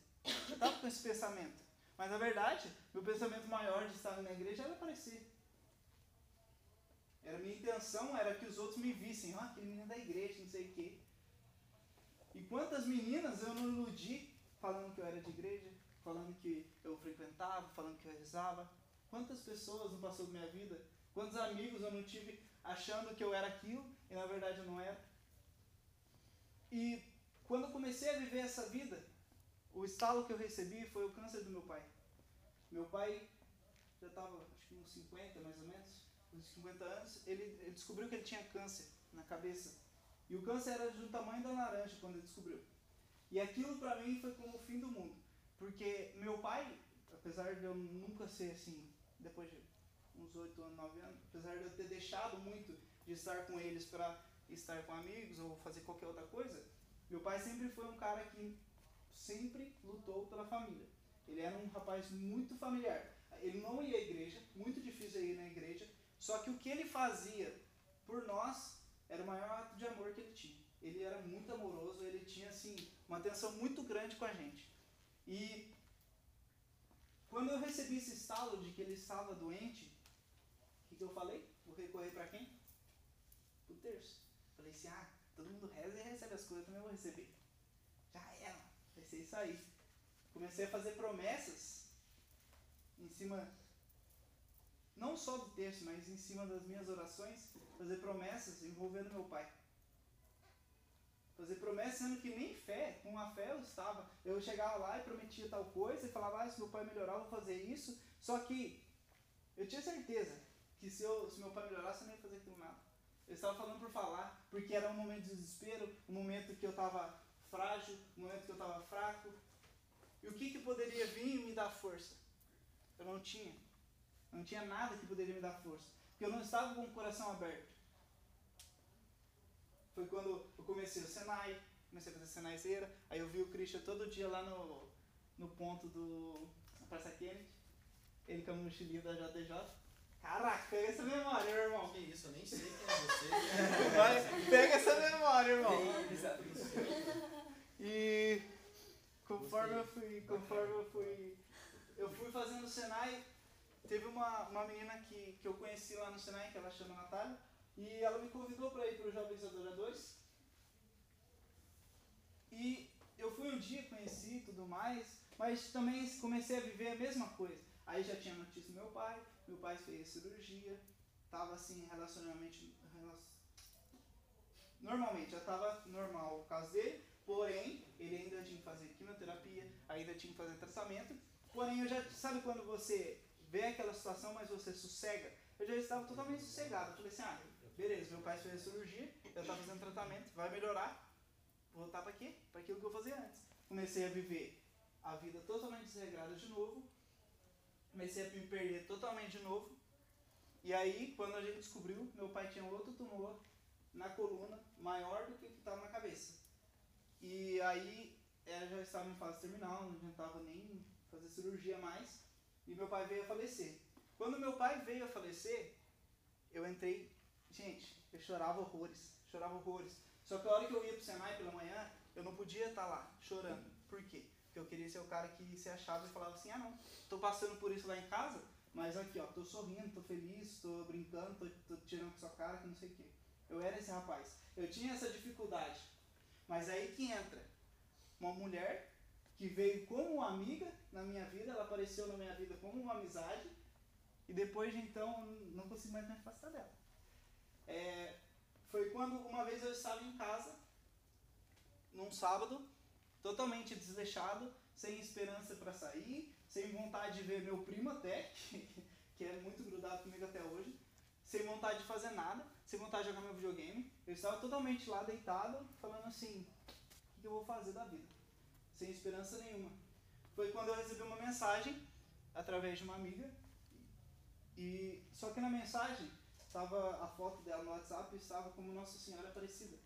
eu tava com esse pensamento. Mas na verdade, meu pensamento maior de estar na igreja era aparecer. Era minha intenção era que os outros me vissem, ó, aquele menino da igreja, não sei o quê. E quantas meninas eu não iludi falando que eu era de igreja, falando que eu frequentava, falando que eu rezava. Quantas pessoas não passou da minha vida? Quantos amigos eu não tive achando que eu era aquilo e na verdade eu não era? E quando eu comecei a viver essa vida, o estalo que eu recebi foi o câncer do meu pai. Meu pai já estava, acho que uns 50 mais ou menos, uns 50 anos, ele, ele descobriu que ele tinha câncer na cabeça. E o câncer era do tamanho da laranja quando ele descobriu. E aquilo pra mim foi como o fim do mundo. Porque meu pai, apesar de eu nunca ser assim, depois de uns 8 anos, 9 anos, apesar de eu ter deixado muito de estar com eles para estar com amigos ou fazer qualquer outra coisa, meu pai sempre foi um cara que sempre lutou pela família. Ele era um rapaz muito familiar. Ele não ia à igreja, muito difícil ir na igreja, só que o que ele fazia por nós era o maior ato de amor que ele tinha. Ele era muito amoroso, ele tinha assim uma atenção muito grande com a gente. E quando eu recebi esse estalo de que ele estava doente, o que, que eu falei? Vou recorrer para quem? O terço. Falei assim, ah, todo mundo reza e recebe as coisas, eu também vou receber. Ser isso aí. Comecei a fazer promessas em cima, não só do terço, mas em cima das minhas orações, fazer promessas envolvendo meu pai. Fazer promessas sendo que nem fé, com a fé eu estava. Eu chegava lá e prometia tal coisa e falava, ah, se meu pai melhorar eu vou fazer isso. Só que eu tinha certeza que se, eu, se meu pai melhorasse eu não ia fazer aquilo nada. Eu estava falando por falar, porque era um momento de desespero, um momento que eu estava frágil, um momento que eu estava fraco. E o que, que poderia vir e me dar força? Eu não tinha. Não tinha nada que poderia me dar força. Porque eu não estava com o coração aberto. Foi quando eu comecei o Senai, comecei a fazer Senaizeira, aí eu vi o Christian todo dia lá no, no ponto do na Praça Kennedy, ele com a mochilinha da JJ. Caraca, pega essa memória, meu irmão. Que isso, eu nem sei quem é você. Vai, pega essa memória, irmão. E conforme eu fui, conforme eu fui, eu fui fazendo o Senai, teve uma, uma menina que, que eu conheci lá no Senai, que ela chama Natália, e ela me convidou para ir para os Jovens Adoradores. E eu fui um dia, conheci e tudo mais, mas também comecei a viver a mesma coisa. Aí já tinha notícia do meu pai, meu pai fez cirurgia, tava assim, relacionamento. rela- Normalmente, já estava normal o caso dele, porém, ele ainda tinha que fazer quimioterapia, ainda tinha que fazer tratamento. Porém, eu já. Sabe quando você vê aquela situação, mas você sossega? Eu já estava totalmente sossegado. Eu falei assim: ah, beleza, meu pai fez a cirurgia, eu estava fazendo tratamento, vai melhorar, vou voltar para quê? Para aquilo que eu fazia antes. Comecei a viver a vida totalmente desregrada de novo, comecei a me perder totalmente de novo. E aí, quando a gente descobriu, meu pai tinha outro tumor na coluna, maior do que o que estava na cabeça. E aí, ela já estava em fase terminal, não adiantava nem fazer cirurgia mais. E meu pai veio a falecer. Quando meu pai veio a falecer, eu entrei. Gente, eu chorava horrores, chorava horrores. Só que a hora que eu ia pro Senai pela manhã, eu não podia estar lá chorando. Por quê? Porque eu queria ser o cara que se achava e falava assim: ah, não, tô passando por isso lá em casa, mas aqui, ó, tô sorrindo, tô feliz, tô brincando, tô, tô tirando com sua cara, que não sei o quê. Eu era esse rapaz. Eu tinha essa dificuldade. Mas aí que entra uma mulher que veio como amiga na minha vida, ela apareceu na minha vida como uma amizade, e depois de então não consigo mais me afastar dela. É, foi quando uma vez eu estava em casa, num sábado, totalmente desleixado, sem esperança para sair, sem vontade de ver meu primo até, que é muito grudado comigo até hoje, sem vontade de fazer nada, sem vontade de jogar meu videogame. Eu estava totalmente lá deitado, falando assim: o que eu vou fazer da vida? Sem esperança nenhuma. Foi quando eu recebi uma mensagem através de uma amiga, e só que na mensagem estava a foto dela no WhatsApp estava como Nossa Senhora Aparecida.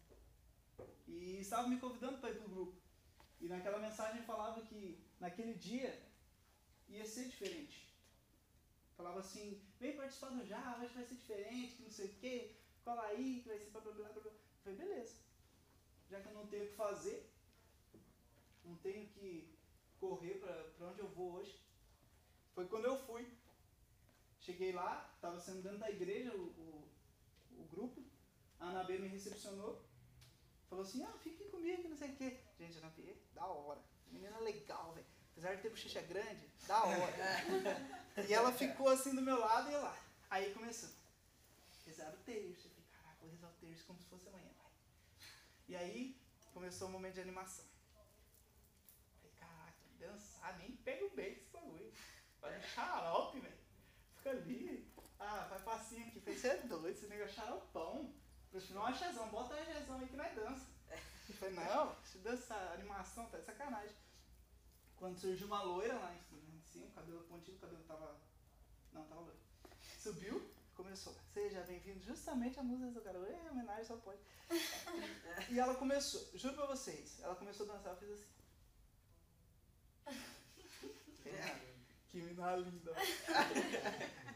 E estava me convidando para ir para o grupo. E naquela mensagem falava que naquele dia ia ser diferente. Falava assim, vem participar do hoje vai ser diferente, que não sei o quê, cola aí, que vai ser blá blá blá blá. Eu falei, beleza. Já que eu não tenho o que fazer, não tenho que correr para onde eu vou hoje. Foi quando eu fui. Cheguei lá, estava sendo dentro da igreja o, o, o grupo. A Ana B me recepcionou. Falou assim, ah, fique comigo, que não sei o quê. Gente, Ana B, da hora. Menina legal, velho. Apesar de ter bochecha grande, da hora. e ela ficou assim do meu lado e eu lá. Aí começou. Rezar o o como se fosse amanhã, vai. E aí começou o momento de animação. Falei, caraca, dançar, nem pego bem esse bagulho. Vai xarope, velho. Fica ali. Ah, vai passinho aqui. Falei, você é doido, esse negócio é xaropão. Não é chazão, bota a chazão aí que nós dança. Eu falei, não, eu dançar, animação, tá de sacanagem. Quando surgiu uma loira lá em cima, cabelo pontido, o cabelo tava. Não, tava loiro. Subiu, começou. Seja bem-vindo justamente à música do garoto. É, homenagem só pode. e ela começou, juro pra vocês, ela começou a dançar, eu fiz assim. É, que mina linda.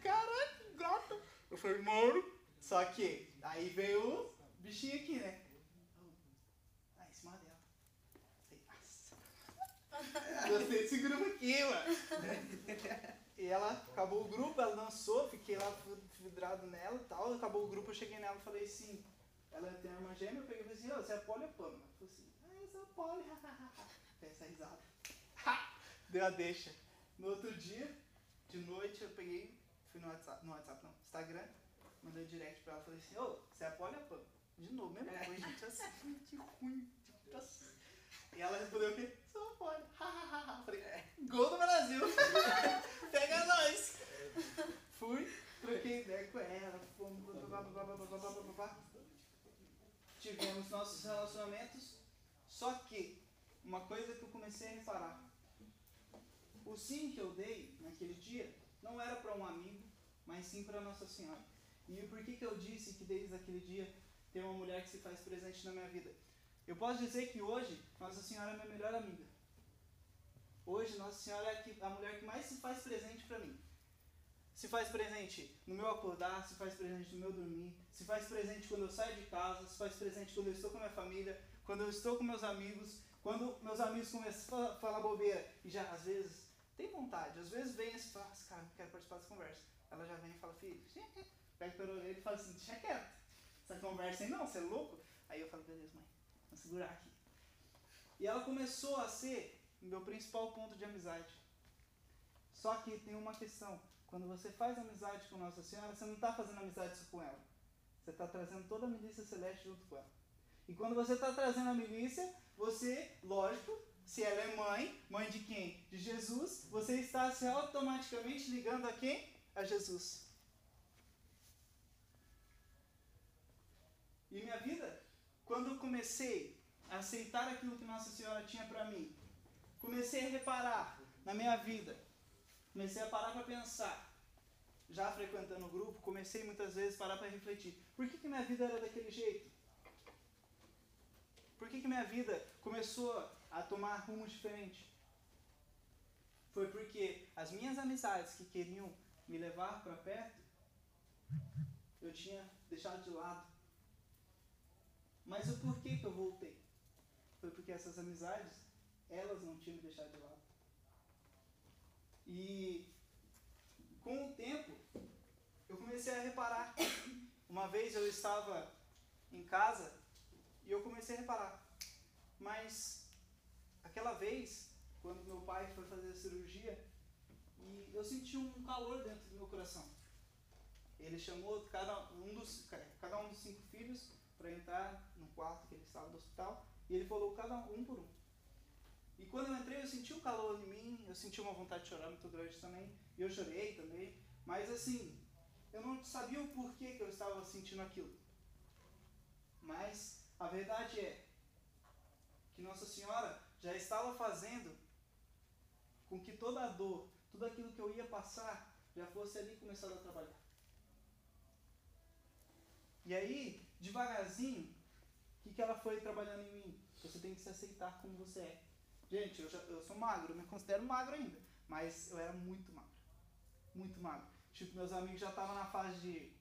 Caraca, gata. Eu falei, mano. Só que aí veio o bichinho aqui, né? Ah, em cima dela. Falei, nossa. Gostei desse grupo aqui, mano. E ela acabou o grupo, ela dançou, fiquei lá vidrado nela e tal. Acabou o grupo, eu cheguei nela e falei assim. Ela tem uma gêmea, eu peguei e falei assim, ô, você é poli ou pano? Ela falou assim, ah, eu sou poli, essa risada. Deu a deixa. No outro dia, de noite, eu peguei, fui no WhatsApp, no WhatsApp não, Instagram, mandei um direct pra ela, falei assim, ô, você é poli ou pano? De novo, mesmo coisa, gente, assim, que ruim, tipo assim. E ela respondeu o quê? Então. Falei, gol do Brasil. Pega nós. Fui, troquei ideia com ela. Fomos, blá, blá, blá, blá, blá, blá, Tivemos nossos relacionamentos. Só que, uma coisa que eu comecei a reparar. O sim que eu dei naquele dia não era para um amigo, mas sim para Nossa Senhora. E por que, que eu disse que desde aquele dia tem uma mulher que se faz presente na minha vida? Eu posso dizer que hoje Nossa Senhora é minha melhor amiga. Hoje Nossa Senhora é a mulher que mais se faz presente para mim. Se faz presente no meu acordar, se faz presente no meu dormir, se faz presente quando eu saio de casa, se faz presente quando eu estou com minha família, quando eu estou com meus amigos, quando meus amigos começam a falar bobeira e já às vezes tem vontade. Às vezes vem e fala, cara, não quero participar dessa conversa. Ela já vem e fala, filho, pega pela orelha e fala assim, deixa quieto. Essa conversa aí não, você é louco? Aí eu falo, beleza, mãe, vou segurar aqui. E ela começou a ser meu principal ponto de amizade. Só que tem uma questão. Quando você faz amizade com Nossa Senhora, você não está fazendo amizade só com ela. Você está trazendo toda a milícia celeste junto com ela. E quando você está trazendo a milícia, você, lógico, se ela é mãe, mãe de quem? De Jesus, você está se automaticamente ligando a quem? A Jesus. E minha vida, quando eu comecei a aceitar aquilo que Nossa Senhora tinha para mim, comecei a reparar na minha vida, comecei a parar para pensar, já frequentando o grupo, comecei muitas vezes a parar para refletir, por que, que minha vida era daquele jeito? Por que, que minha vida começou a tomar rumo diferente? Foi porque as minhas amizades que queriam me levar para perto, eu tinha deixado de lado. Mas o porquê que eu voltei? Foi porque essas amizades, elas não tinham me deixado de lado. E com o tempo, eu comecei a reparar. Uma vez eu estava em casa e eu comecei a reparar. Mas aquela vez, quando meu pai foi fazer a cirurgia, e eu senti um calor dentro do meu coração. Ele chamou cada um dos, cada um dos cinco filhos para entrar no quarto que ele estava do hospital e ele falou cada um por um. E quando eu entrei, eu senti um calor em mim, eu senti uma vontade de chorar muito grande também, e eu chorei também, mas assim, eu não sabia o porquê que eu estava sentindo aquilo. Mas a verdade é que Nossa Senhora já estava fazendo com que toda a dor, tudo aquilo que eu ia passar, já fosse ali começado a trabalhar. E aí, devagarzinho, o que, que ela foi trabalhando em mim? Você tem que se aceitar como você é. Gente, eu, já, eu sou magro, eu me considero magro ainda, mas eu era muito magro. Muito magro. Tipo, meus amigos já estavam na fase de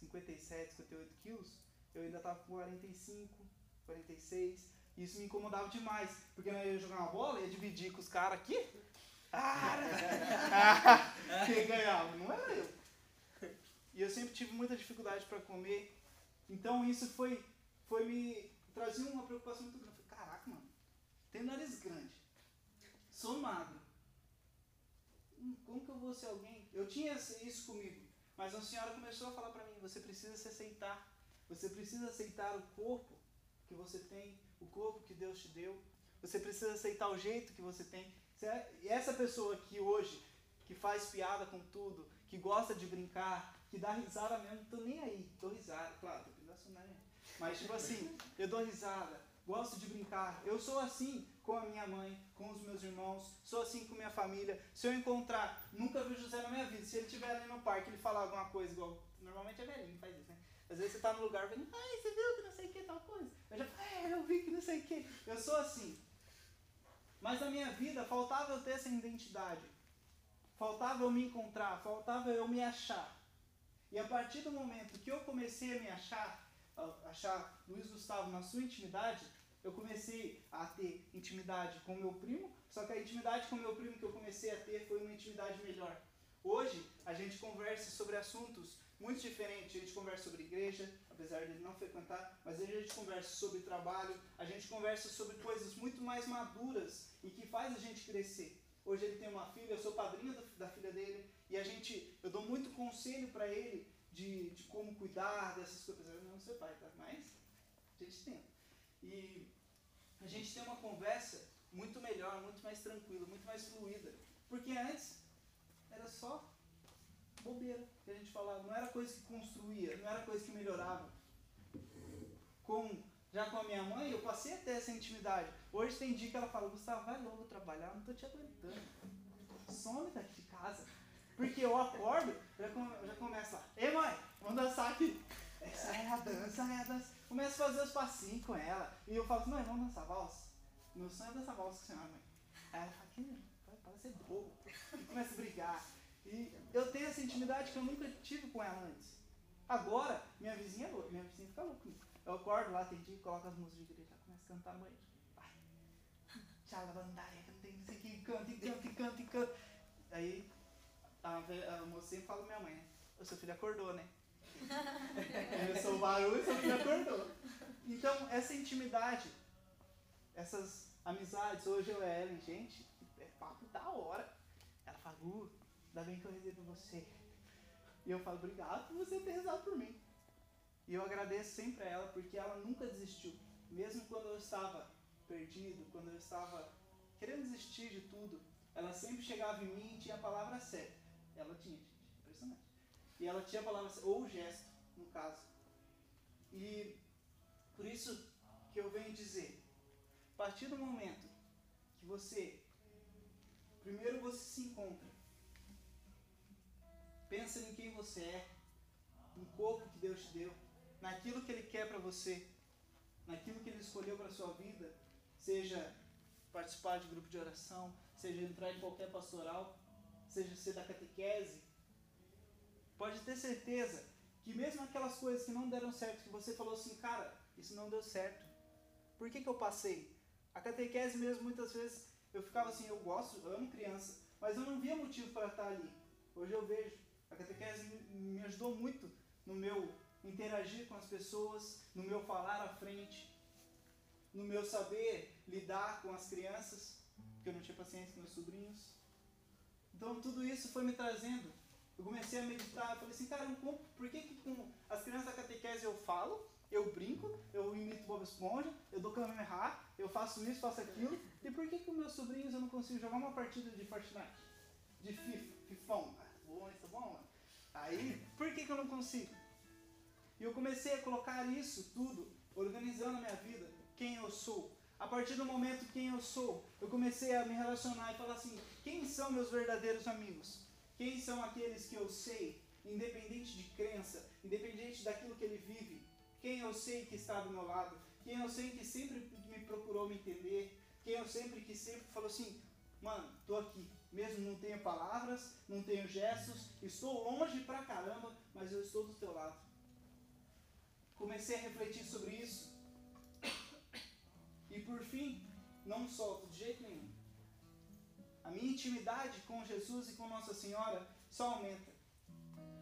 57, 58 quilos, eu ainda estava com 45, 46. E isso me incomodava demais, porque eu ia jogar uma bola, ia dividir com os caras aqui. Ah, quem ganhava? Não era eu. E eu sempre tive muita dificuldade para comer. Então isso foi, foi me trazer uma preocupação muito grande. Eu falei, caraca, mano, tenho nariz grande, sou magro. Hum, Como que eu vou ser alguém? Eu tinha isso comigo, mas a senhora começou a falar para mim: você precisa se aceitar. Você precisa aceitar o corpo que você tem, o corpo que Deus te deu. Você precisa aceitar o jeito que você tem. É- E essa pessoa que hoje, que faz piada com tudo, que gosta de brincar, que dá risada mesmo, tô nem aí, dou risada, claro, maneira. Mas tipo assim, eu dou risada, gosto de brincar. Eu sou assim com a minha mãe, com os meus irmãos, sou assim com minha família. Se eu encontrar, nunca vi o José na minha vida. Se ele estiver ali no parque, ele falar alguma coisa igual. Normalmente é velhinho, faz isso, né? Às vezes você tá no lugar vendo, ai, você viu que não sei o que, tal coisa. Eu já falo, é, eu vi que não sei o que. Eu sou assim. Mas na minha vida faltava eu ter essa identidade. Faltava eu me encontrar, faltava eu me achar. E a partir do momento que eu comecei a me achar, achar Luiz Gustavo na sua intimidade, eu comecei a ter intimidade com meu primo, só que a intimidade com meu primo que eu comecei a ter foi uma intimidade melhor. Hoje a gente conversa sobre assuntos muito diferentes. A gente conversa sobre igreja, apesar de ele não frequentar, mas a gente conversa sobre trabalho, a gente conversa sobre coisas muito mais maduras e que faz a gente crescer. Hoje ele tem uma filha, eu sou padrinho da filha dele e a gente, eu dou muito conselho para ele de, de como cuidar dessas coisas. Não sou pai, tá? Mas a gente tenta. E a gente tem uma conversa muito melhor, muito mais tranquila, muito mais fluida. Porque antes era só bobeira que a gente falava, não era coisa que construía, não era coisa que melhorava. Com, já com a minha mãe, eu passei a ter essa intimidade. Hoje tem dia que ela fala, Gustavo, vai logo trabalhar, não tô te aguentando. Some daqui de casa. Porque eu acordo, já, come, já começa lá, ei mãe, vamos dançar aqui. Essa é a dança, é a dança. Começo a fazer os passinhos com ela. E eu falo assim, mãe, vamos dançar valsa? Meu sonho é dançar valsa com a senhora, mãe. Aí ela fala, que para ser bobo. E começa a brigar. E eu tenho essa intimidade que eu nunca tive com ela antes. Agora, minha vizinha é louca, minha vizinha fica louca comigo. Eu acordo lá, tem dia, coloco as músicas de igreja, começo a cantar. Vai. Tchala bandaia, cantei, não sei o que, canta e canta e canta e canta. Aí a, a mocinha fala minha mãe? O seu filho acordou, né? Começou o barulho, seu filho acordou. Então, essa intimidade, essas amizades, hoje eu e a Ellen, gente, é papo da hora. Ela fala, Gu, ainda bem que eu rezei por você. E eu falo, obrigado por você ter rezado por mim. E eu agradeço sempre a ela, porque ela nunca desistiu. Mesmo quando eu estava perdido, quando eu estava querendo desistir de tudo, ela sempre chegava em mim e tinha a palavra certa. Ela tinha, gente, impressionante. E ela tinha a palavra certa, ou o gesto, no caso. E por isso que eu venho dizer, a partir do momento que você, primeiro você se encontra, pensa em quem você é, no corpo que Deus te deu, naquilo que Ele quer para você, naquilo que Ele escolheu para sua vida, seja participar de grupo de oração, seja entrar em qualquer pastoral, seja ser da catequese, pode ter certeza que mesmo aquelas coisas que não deram certo, que você falou assim, cara, isso não deu certo. Por que, que eu passei? A catequese mesmo, muitas vezes, eu ficava assim, eu gosto, eu amo criança, mas eu não via motivo para estar ali. Hoje eu vejo. A catequese me- ajudou muito no meu interagir com as pessoas, no meu falar à frente, no meu saber lidar com as crianças, porque eu não tinha paciência com meus sobrinhos. Então tudo isso foi me trazendo. Eu comecei a meditar, eu falei assim, cara, por que, que com as crianças da catequese eu falo, eu brinco, eu imito Bob Esponja, eu dou Kamehameha, eu faço isso, faço aquilo, e por que com meus sobrinhos eu não consigo jogar uma partida de Fortnite? De FIFA, Fifão? Ah, bom, isso é bom, mano. Aí, por que, que eu não consigo? E eu comecei a colocar isso tudo, organizando a minha vida, quem eu sou. A partir do momento quem eu sou, eu comecei a me relacionar e falar assim: quem são meus verdadeiros amigos? Quem são aqueles que eu sei independente de crença, independente daquilo que ele vive, quem eu sei que está do meu lado, quem eu sei que sempre me procurou me entender, quem eu sempre que sempre falou assim, mano, tô aqui, mesmo não tenho palavras, não tenho gestos, estou longe pra caramba, mas eu estou do teu lado. Comecei a refletir sobre isso. E por fim, não solto de jeito nenhum. A minha intimidade com Jesus e com Nossa Senhora só aumenta.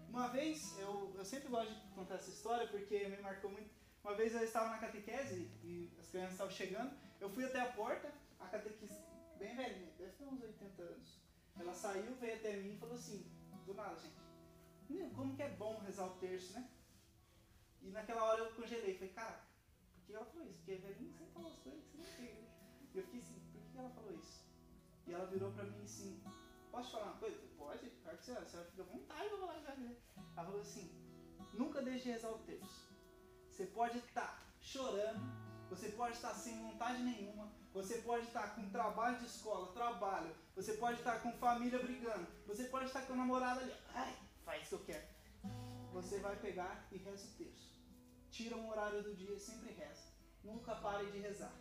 Uma vez, eu, eu sempre gosto de contar essa história porque me marcou muito. Uma vez eu estava na catequese e as crianças estavam chegando, eu fui até a porta, a catequista, bem velhinha, deve ter uns 80 anos. Ela saiu, veio até mim e falou assim, do nada, gente, "Meu, como que é bom rezar o terço, né? E naquela hora eu congelei, falei, caraca, que ela falou isso? Porque velhinho sempre fala as coisas que você não tem, né? E eu fiquei assim, por que ela falou isso? E ela virou pra mim assim, posso falar uma coisa? Pode, claro que você, a senhora fica à vontade, vou falar já. né?" Ela falou assim, nunca deixe de rezar o terço. Você pode estar chorando, você pode estar sem vontade nenhuma, você pode estar com trabalho de escola, trabalho, você pode estar com família brigando, você pode estar com a namorada ali, ai, faz o que eu quero. Você vai pegar e reza o terço. Tira um horário do dia e sempre reza. Nunca pare de rezar.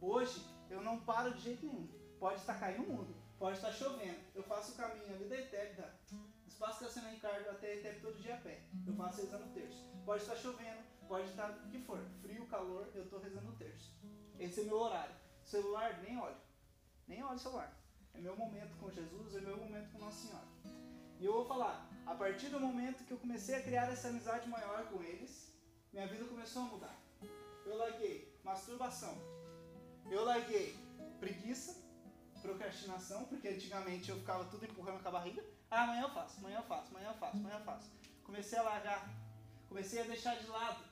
Hoje eu não paro de jeito nenhum. Pode estar caindo o mundo, pode estar chovendo. Eu faço o caminho ali da ETEP, da Espaço Cassiano Ricardo até a ETEP todo dia a pé. Eu faço rezando o terço. Pode estar chovendo, pode estar o que for, frio, calor, eu estou rezando o terço. Esse é meu horário. Celular, nem olho. Nem olho o celular. É meu momento com Jesus, é meu momento com Nossa Senhora. E eu vou falar, a partir do momento que eu comecei a criar essa amizade maior com eles, minha vida começou a mudar. Eu larguei masturbação. Eu larguei preguiça, procrastinação, porque antigamente eu ficava tudo empurrando com a barriga. Ah, amanhã eu faço, amanhã eu faço, amanhã eu faço, amanhã eu faço. Comecei a largar, comecei a deixar de lado,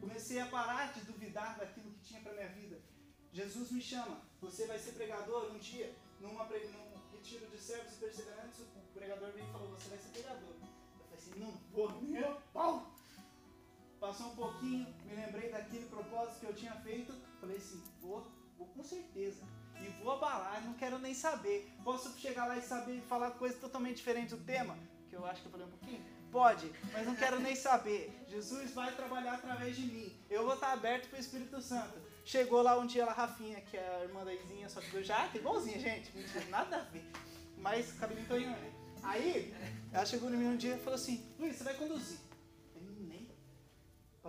comecei a parar de duvidar daquilo que tinha para minha vida. Jesus me chama, você vai ser pregador um dia, numa, num retiro de servos perseverantes, o pregador veio e falou, você vai ser pregador. Eu falei assim, não vou a pau. Passou um pouquinho, me lembrei daquele propósito que eu tinha feito, falei assim, vou, vou com certeza. E vou abalar, não quero nem saber. Posso chegar lá e saber falar coisa totalmente diferente do tema? Que eu acho que eu falei um pouquinho? Pode, mas não quero nem saber. Jesus vai trabalhar através de mim. Eu vou estar aberto para o Espírito Santo. Chegou lá um dia lá, Rafinha, que é a irmã da Izinha, só que eu já tá igualzinha, gente. Mentira, nada a ver. Mas cabelinho toinho, né? Aí, ela chegou em mim um dia e falou assim: Luiz, você vai conduzir.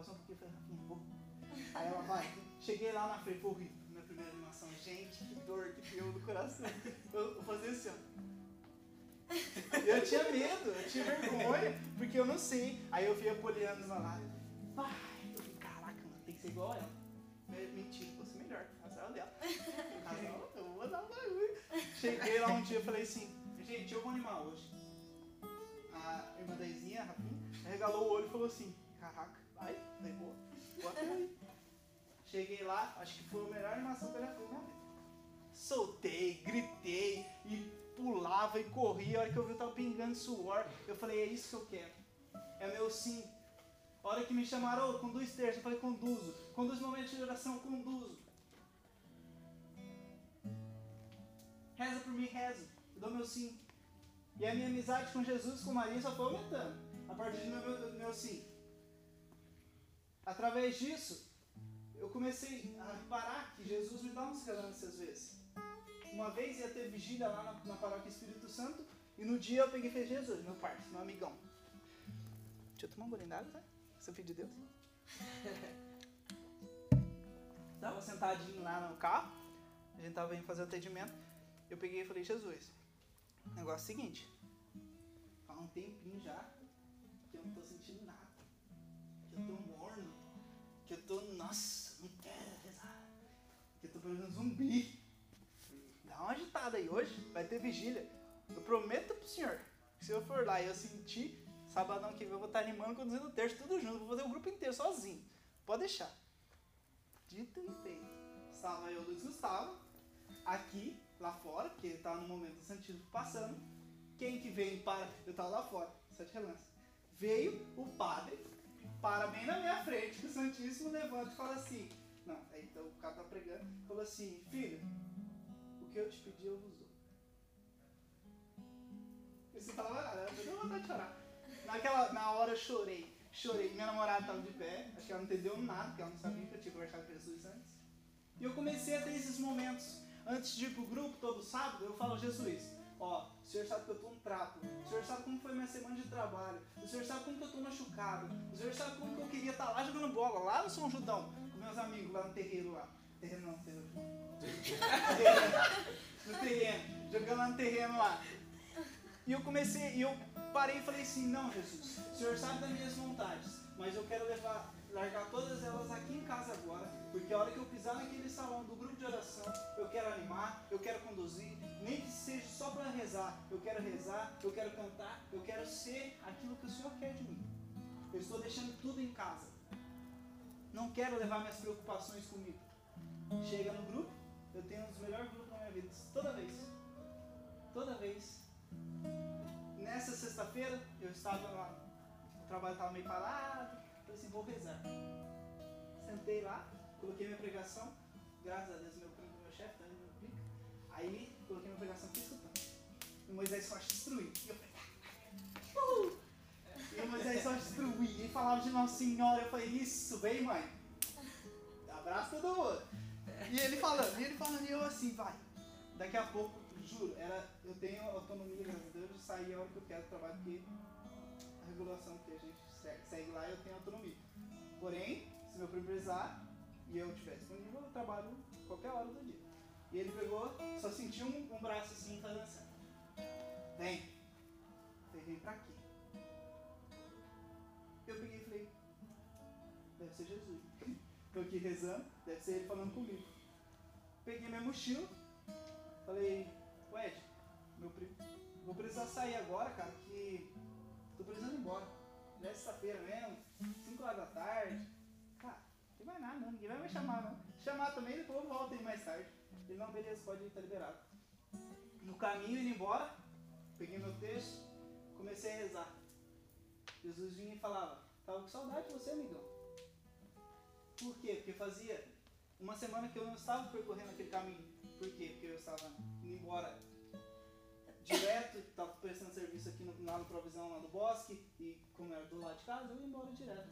Eu. Passou um pouquinho e falei: Rafinha, vou. Aí ela vai. Cheguei lá na frente, foi horrível. Minha primeira animação. Gente, que dor que deu no coração. Eu, eu fazia assim, ó. Eu tinha medo, eu tinha vergonha, porque eu não sei. Aí eu via a Poliana lá. Vai, eu falei, caraca, mano, tem que ser igual ela. Mentira, fosse melhor. Azar dela. Azar, eu vou dar um bagulho. Cheguei lá um dia e falei assim, gente, eu vou animar hoje. A irmã da Izinha, a Rafinha, regalou o olho e falou assim, caraca, aí. Cheguei lá, acho que foi a melhor animação que eu já fiz na vida. Soltei, gritei e pulava e corria. A hora que eu vi eu tava pingando suor, eu falei, é isso que eu quero. É meu sim. A hora que me chamaram, oh, conduz terço, eu falei, conduzo. Conduz momentos de oração, conduzo. Reza por mim, rezo. Eu dou meu sim. E a minha amizade com Jesus, com Maria, só foi aumentando. A partir do meu, meu, meu sim. Através disso, eu comecei a reparar que Jesus me dá uns relances às vezes. Uma vez ia ter vigília lá na, na paróquia Espírito Santo e no dia eu peguei e falei, Jesus, meu parceiro, meu amigão. Deixa eu tomar um golinho d'água, tá? Seu filho de Deus. Tava sentadinho lá no carro, a gente tava indo fazer o atendimento. Eu peguei e falei, Jesus, negócio é o seguinte, há um tempinho já que eu não tô sentindo nada. Que eu tô morno. Tô, nossa, não quero rezar. Que eu tô parecendo um zumbi. Dá uma agitada aí hoje, vai ter vigília. Eu prometo pro senhor que se eu for lá e eu sentir, sabadão que vem eu vou estar animando, conduzindo o terço, tudo junto. Vou fazer o grupo inteiro sozinho. Pode deixar. Dito e feito. Estava eu, Luiz Gustavo, aqui, lá fora, porque ele estava no momento do Santíssimo passando. Quem que veio para. Eu estava lá fora, sete relances. Veio o padre, para bem na minha frente, o Santíssimo levanta e fala assim. Não, aí então o cara tá pregando, falou assim, filho, o que eu te pedi eu vos dou. E você fala, ah, eu vontade de chorar. Naquela, na hora eu chorei. Chorei. Minha namorada estava de pé, acho que ela não entendeu nada, porque ela não sabia que eu tinha conversado com Jesus antes. E eu comecei a ter esses momentos. Antes de ir pro grupo todo sábado, eu falo, Jesus, ó, o senhor sabe que eu tô um trapo. O senhor sabe como foi minha semana de trabalho. O senhor sabe como que eu tô machucado. O senhor sabe como que eu queria estar lá jogando bola, lá no São Judão, com meus amigos lá no terreiro lá. Terreiro não, terreiro. no terreno, jogando lá no terreno lá. E eu comecei, e eu parei e falei assim, não Jesus, o Senhor sabe das minhas vontades, mas eu quero levar, largar todas elas aqui em casa agora, porque a hora que eu pisar naquele salão do grupo de oração, eu quero animar, eu quero conduzir, nem que seja só para rezar, eu quero rezar, eu quero cantar, eu quero ser aquilo que o Senhor quer de mim. Eu estou deixando tudo em casa. Não quero levar minhas preocupações comigo. Chega no grupo, eu tenho um dos melhores grupos da minha vida, toda vez. Toda vez Nessa sexta-feira, eu estava lá, o trabalho estava meio parado, falei assim, vou rezar. Sentei lá, coloquei minha pregação, graças a Deus meu primo meu chefe indo no pica. Aí coloquei minha pregação fiquei escutando. E Moisés só destruiu. E eu falei, uhul! E o Moisés só destruía. E falava de Nossa Senhora. Eu falei, isso, vem mãe. Abraço todo mundo. E ele falando, e ele falando, e eu assim, vai. Daqui a pouco juro, era, eu tenho autonomia, graças a Deus, de sair a hora que eu quero do trabalho, porque a regulação que a gente segue lá, eu tenho autonomia. Porém, se meu primo precisar e eu estiver disponível, eu trabalho qualquer hora do dia. E ele pegou, só sentiu um, um braço assim fazendo assim. Vem. Ele vem pra quê? Eu peguei e falei, deve ser Jesus. Tô aqui rezando, deve ser ele falando comigo. Peguei minha mochila, falei, Ed, meu primo, vou precisar sair agora, cara, que tô precisando ir embora. Já é sexta-feira mesmo, 5 horas da tarde. Não ninguém vai me chamar, não. Chamar também, depois eu volto aí mais tarde. Ele, não, beleza, pode ir, tá liberado. No caminho, indo embora, peguei meu texto, comecei a rezar. Jesus vinha e falava, tava com saudade de você, amigão. Por quê? Porque fazia uma semana que eu não estava percorrendo aquele caminho. Por quê? Porque eu estava indo embora direto, estava prestando serviço aqui no, lá no Provisão, lá no Bosque, e como era do lado de casa, eu ia embora direto.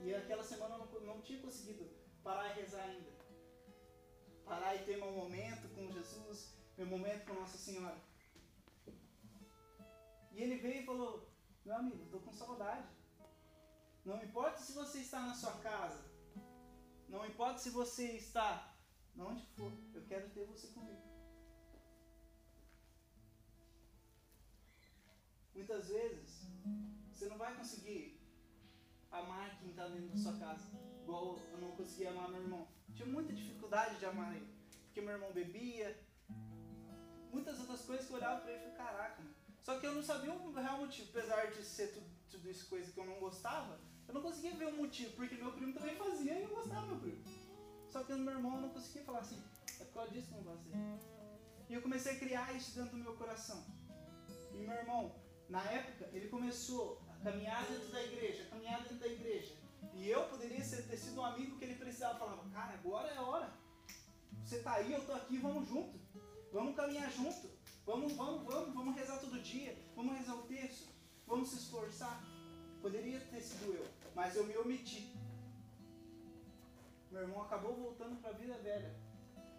E aquela semana eu não, tinha conseguido parar e rezar ainda. Parar e ter meu momento com Jesus, meu momento com Nossa Senhora. E ele veio e falou, meu amigo, estou com saudade. Não importa se você está na sua casa, não importa se você está onde for, eu quero ter você comigo. Muitas vezes, você não vai conseguir amar quem está dentro da sua casa, igual eu não conseguia amar meu irmão. Tinha muita dificuldade de amar ele, porque meu irmão bebia, muitas outras coisas que eu olhava para ele e falei, caraca, mano. Só que eu não sabia o real motivo, apesar de ser tudo, tudo isso coisa que eu não gostava, eu não conseguia ver o motivo, porque meu primo também fazia e eu gostava do meu primo. Só que no meu irmão eu não conseguia falar assim, é por causa disso que eu não gosto. E eu comecei a criar isso dentro do meu coração. E meu irmão, na época, ele começou caminhar dentro da igreja, caminhar dentro da igreja. E eu poderia ter sido um amigo que ele precisava. Falava, cara, agora é a hora. Você tá aí, eu tô aqui, vamos junto. Vamos caminhar junto. Vamos, vamos, vamos, vamos rezar todo dia. Vamos rezar o terço. Vamos se esforçar. Poderia ter sido eu, mas eu me omiti. Meu irmão acabou voltando para a vida velha.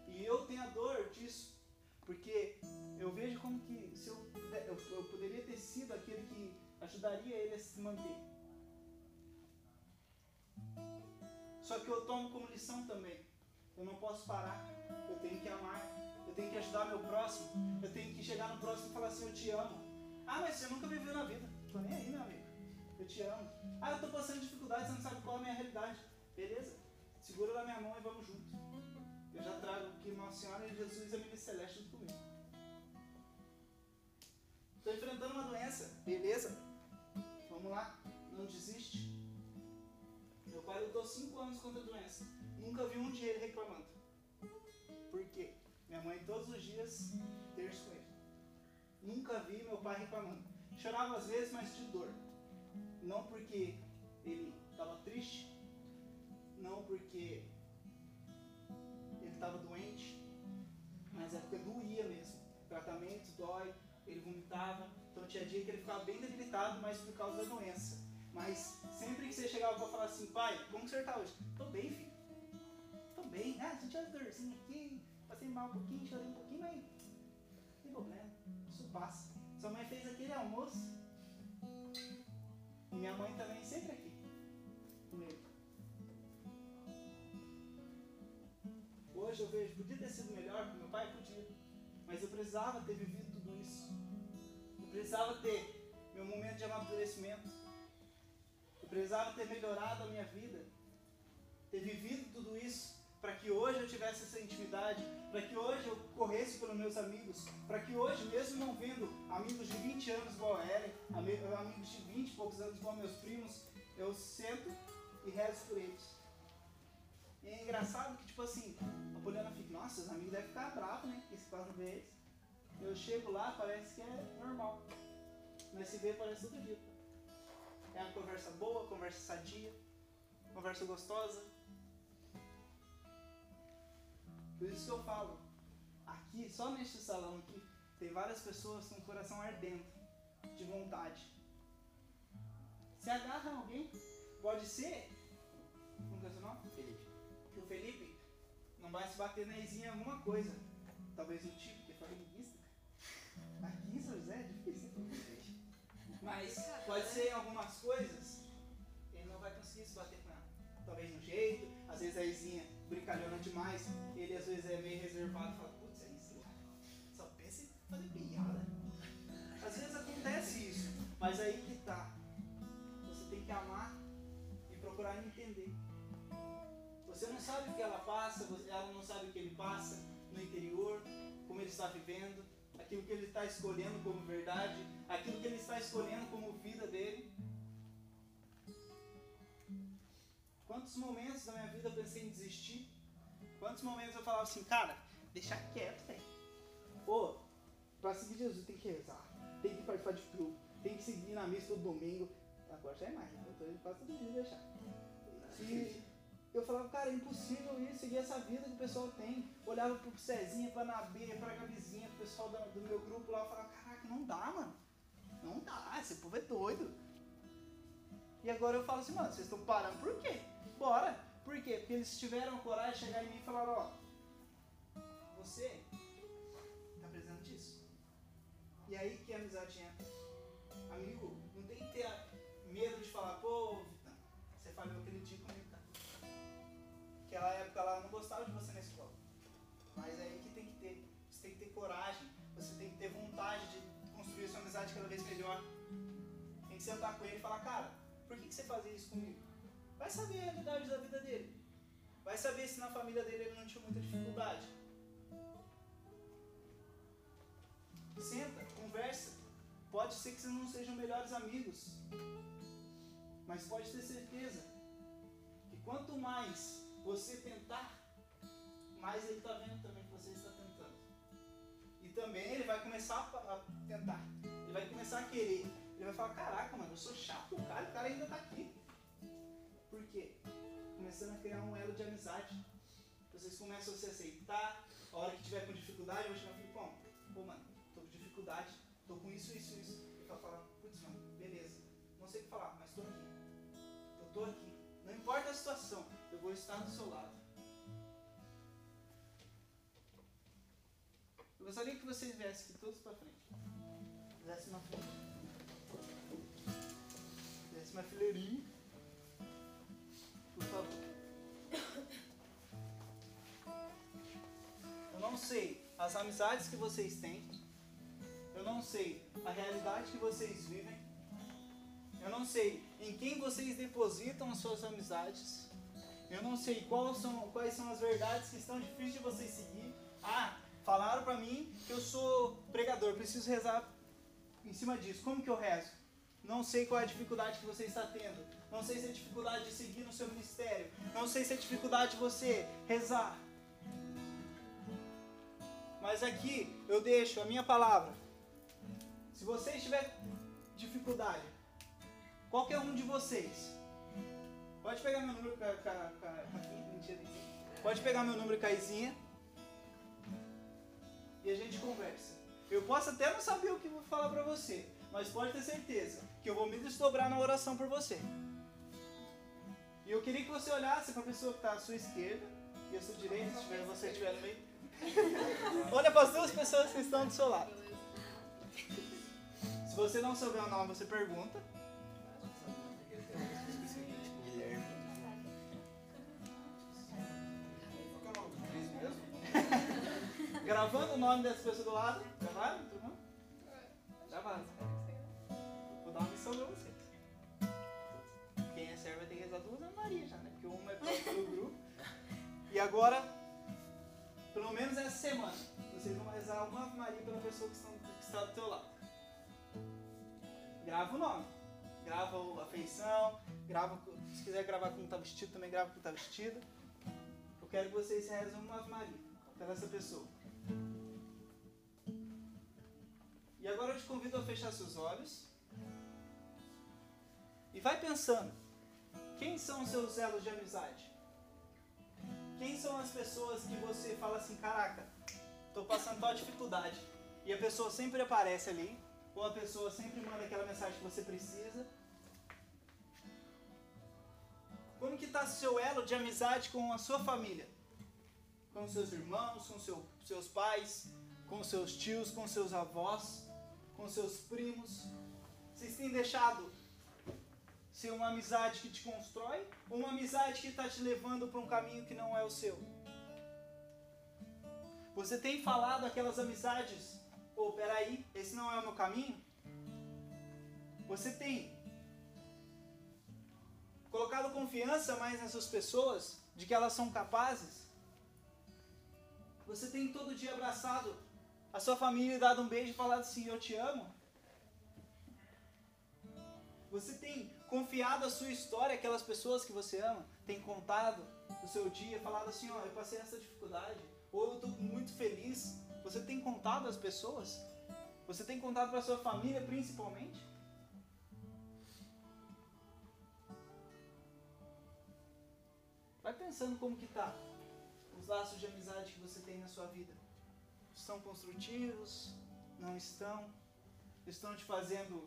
E eu tenho a dor disso. Porque eu vejo como que se eu, eu, eu poderia ter sido aquele que ajudaria ele a se manter. Só que eu tomo como lição também. Eu não posso parar. Eu tenho que amar. Eu tenho que ajudar meu próximo. Eu tenho que chegar no próximo e falar assim: Eu te amo. Ah, mas você nunca viveu na vida. Tô nem aí, meu amigo. Eu te amo. Ah, eu tô passando dificuldade, você não sabe qual é a minha realidade. Beleza? Segura na minha mão e vamos juntos. Eu já trago que Nossa Senhora e Jesus e a Menina Celeste junto comigo. Estou enfrentando uma doença. Beleza? Vamos lá. Não desiste. Meu pai lutou cinco anos contra a doença. Nunca vi um dia ele reclamando. Por quê? Minha mãe todos os dias terço com ele. Nunca vi meu pai reclamando. Chorava às vezes, mas de dor. Não porque ele estava triste, não porque ele estava doente, mas é porque doía mesmo. O tratamento dói, ele vomitava, Então tinha dia que ele ficava bem debilitado, mas por causa da doença. Mas sempre que você chegava para falar assim, pai, como que o senhor tá hoje? Tô bem, filho. Tô bem. Ah, senti uma dorzinha aqui, passei mal um pouquinho, chorei um pouquinho, mas não tem problema. Isso passa. Sua mãe fez aquele almoço. E minha mãe também sempre aqui. Comigo. Hoje eu vejo, podia ter sido melhor meu pai? Podia. Mas eu precisava ter vivido precisava ter meu momento de amadurecimento. Eu precisava ter melhorado a minha vida. Ter vivido tudo isso para que hoje eu tivesse essa intimidade, para que hoje eu corresse pelos meus amigos, para que hoje, mesmo não vendo amigos de 20 anos igual a Ellen, amigos de 20 e poucos anos igual meus primos, eu sento e rezo por eles. E é engraçado que, tipo assim, a Poliana fica, nossa, os amigos devem ficar bravos, né? Que se quase vê eles. Eu chego lá, parece que é normal. Mas se vê, parece outro dia. É uma conversa boa, conversa sadia, conversa gostosa. Por isso que eu falo, aqui, só neste salão aqui, tem várias pessoas com o coração ardendo, de vontade. Se agarra alguém, pode ser. Como que é seu nome? Felipe. Que o Felipe não vai se bater na em alguma coisa. Talvez no tipo, Mas pode ser em algumas coisas, ele não vai conseguir se bater com ela. Talvez no jeito, às vezes a Izinha brincalhona demais, ele às vezes é meio reservado e fala, putz, é isso. Só pensa em fazer piada. Às vezes acontece isso, mas aí que tá. Você tem que amar e procurar entender. Você não sabe o que ela passa, ela não sabe o que ele passa no interior, como ele está vivendo, aquilo que ele está escolhendo como verdade, aquilo que ele está escolhendo como vida dele. Quantos momentos da minha vida eu pensei em desistir? Quantos momentos eu falava assim, cara, deixa quieto, velho. Ô, pra seguir Jesus tem que rezar, tem que participar de clube, tem que seguir na missa todo domingo. Agora já é mais, né? Eu tô indo quase todo dia deixar. E eu falava, cara, é impossível isso, seguir essa vida que o pessoal tem. Olhava pro Cezinha, pra Nabê, pra Gabizinha, pro pessoal da- do meu grupo lá, eu falava, caraca, não dá, mano. Não dá, esse povo é doido. E agora eu falo assim, mano, vocês estão parando por quê? Bora! Por quê? Porque eles tiveram coragem de chegar em mim e falaram, ó, você tá precisando disso. E aí que a amizade entra. Amigo, não tem que ter medo de falar, pô, você falhou aquele dia comigo, cara. Aquela época eu não gostava de você na escola. Mas é aí que tem que ter. Você tem que ter coragem, você tem que ter vontade de construir sua amizade cada vez melhor. Tem que sentar com ele e falar, cara, por que, que você fazia isso comigo? Vai saber a realidade da vida dele. Vai saber se na família dele ele não tinha muita dificuldade. Senta, conversa. Pode ser que vocês não sejam melhores amigos. Mas pode ter certeza que quanto mais você tentar, mais ele está vendo também que você está tentando. E também ele vai começar a tentar. Ele vai começar a querer. Ele vai falar, caraca, mano, eu sou chato cara, o cara ainda tá aqui. Por quê? Começando a criar um elo de amizade. Vocês começam a se aceitar. A hora que tiver com dificuldade, eu vou chegar e Filipão, pô, mano, tô com dificuldade, tô com isso, isso, isso. Ele vai falar, putz, mano, beleza. Não sei o que falar, mas tô aqui. Eu tô aqui. Não importa a situação, vou estar do seu lado. Eu gostaria que vocês viessem aqui todos pra frente. Fizesse uma fila. Fizesse uma fileirinha. Por favor. Eu não sei as amizades que vocês têm. Eu não sei a realidade que vocês vivem. Eu não sei em quem vocês depositam as suas amizades. Eu não sei quais são, quais são as verdades que estão difíceis de vocês seguir. Ah, falaram pra mim que eu sou pregador, preciso rezar em cima disso. Como que eu rezo? Não sei qual é a dificuldade que você está tendo. Não sei se é dificuldade de seguir no seu ministério. Não sei se é dificuldade de você rezar. Mas aqui eu deixo a minha palavra. Se você tiver dificuldade, qualquer um de vocês, pode pegar meu número com a, com a, com a, aqui, mentira, pode pegar meu número com a Izinha e a gente conversa. Eu posso até não saber o que vou falar pra você, mas pode ter certeza que eu vou me desdobrar na oração por você. E eu queria que você olhasse para a pessoa que está à sua esquerda e à sua direita, se tiver, você estiver no meio. Olha para as duas pessoas que estão do seu lado. Se você não souber o nome, você pergunta. Gravando o nome dessa pessoa do lado. Gravaram? Tudo bom? Gravaram. Vou dar uma missão pra vocês. Quem é servo vai ter que rezar duas Ave Maria já, né? Porque uma é pra- pelo grupo. E agora, pelo menos essa semana, vocês vão rezar uma Ave Maria pela pessoa que, estão, que está do teu lado. Grava o nome. Grava a feição. Grava, se quiser gravar como está vestido, também grava como está vestido. Eu quero que vocês rezem uma Ave Maria pela essa pessoa. E agora eu te convido a fechar seus olhos. E vai pensando. Quem são os seus elos de amizade? Quem são as pessoas que você fala assim, caraca, tô passando tal dificuldade. E a pessoa sempre aparece ali. Ou a pessoa sempre manda aquela mensagem que você precisa. Como que tá seu elo de amizade com a sua família? Com seus irmãos, com seu, seus pais, com seus tios, com seus avós, com seus primos? Vocês têm deixado ser uma amizade que te constrói ou uma amizade que está te levando para um caminho que não é o seu? Você tem falado aquelas amizades, ou peraí, esse não é o meu caminho? Você tem colocado confiança mais nessas pessoas, de que elas são capazes? Você tem todo dia abraçado a sua família e dado um beijo e falado assim, eu te amo? Você tem confiado a sua história àquelas pessoas que você ama? Tem contado o seu dia, falado assim, ó, eu passei essa dificuldade, ou eu estou muito feliz. Você tem contado às pessoas? Você tem contado para sua família principalmente? Vai pensando como que tá os laços de amizade que você tem na sua vida. Estão construtivos? Não estão? Estão te fazendo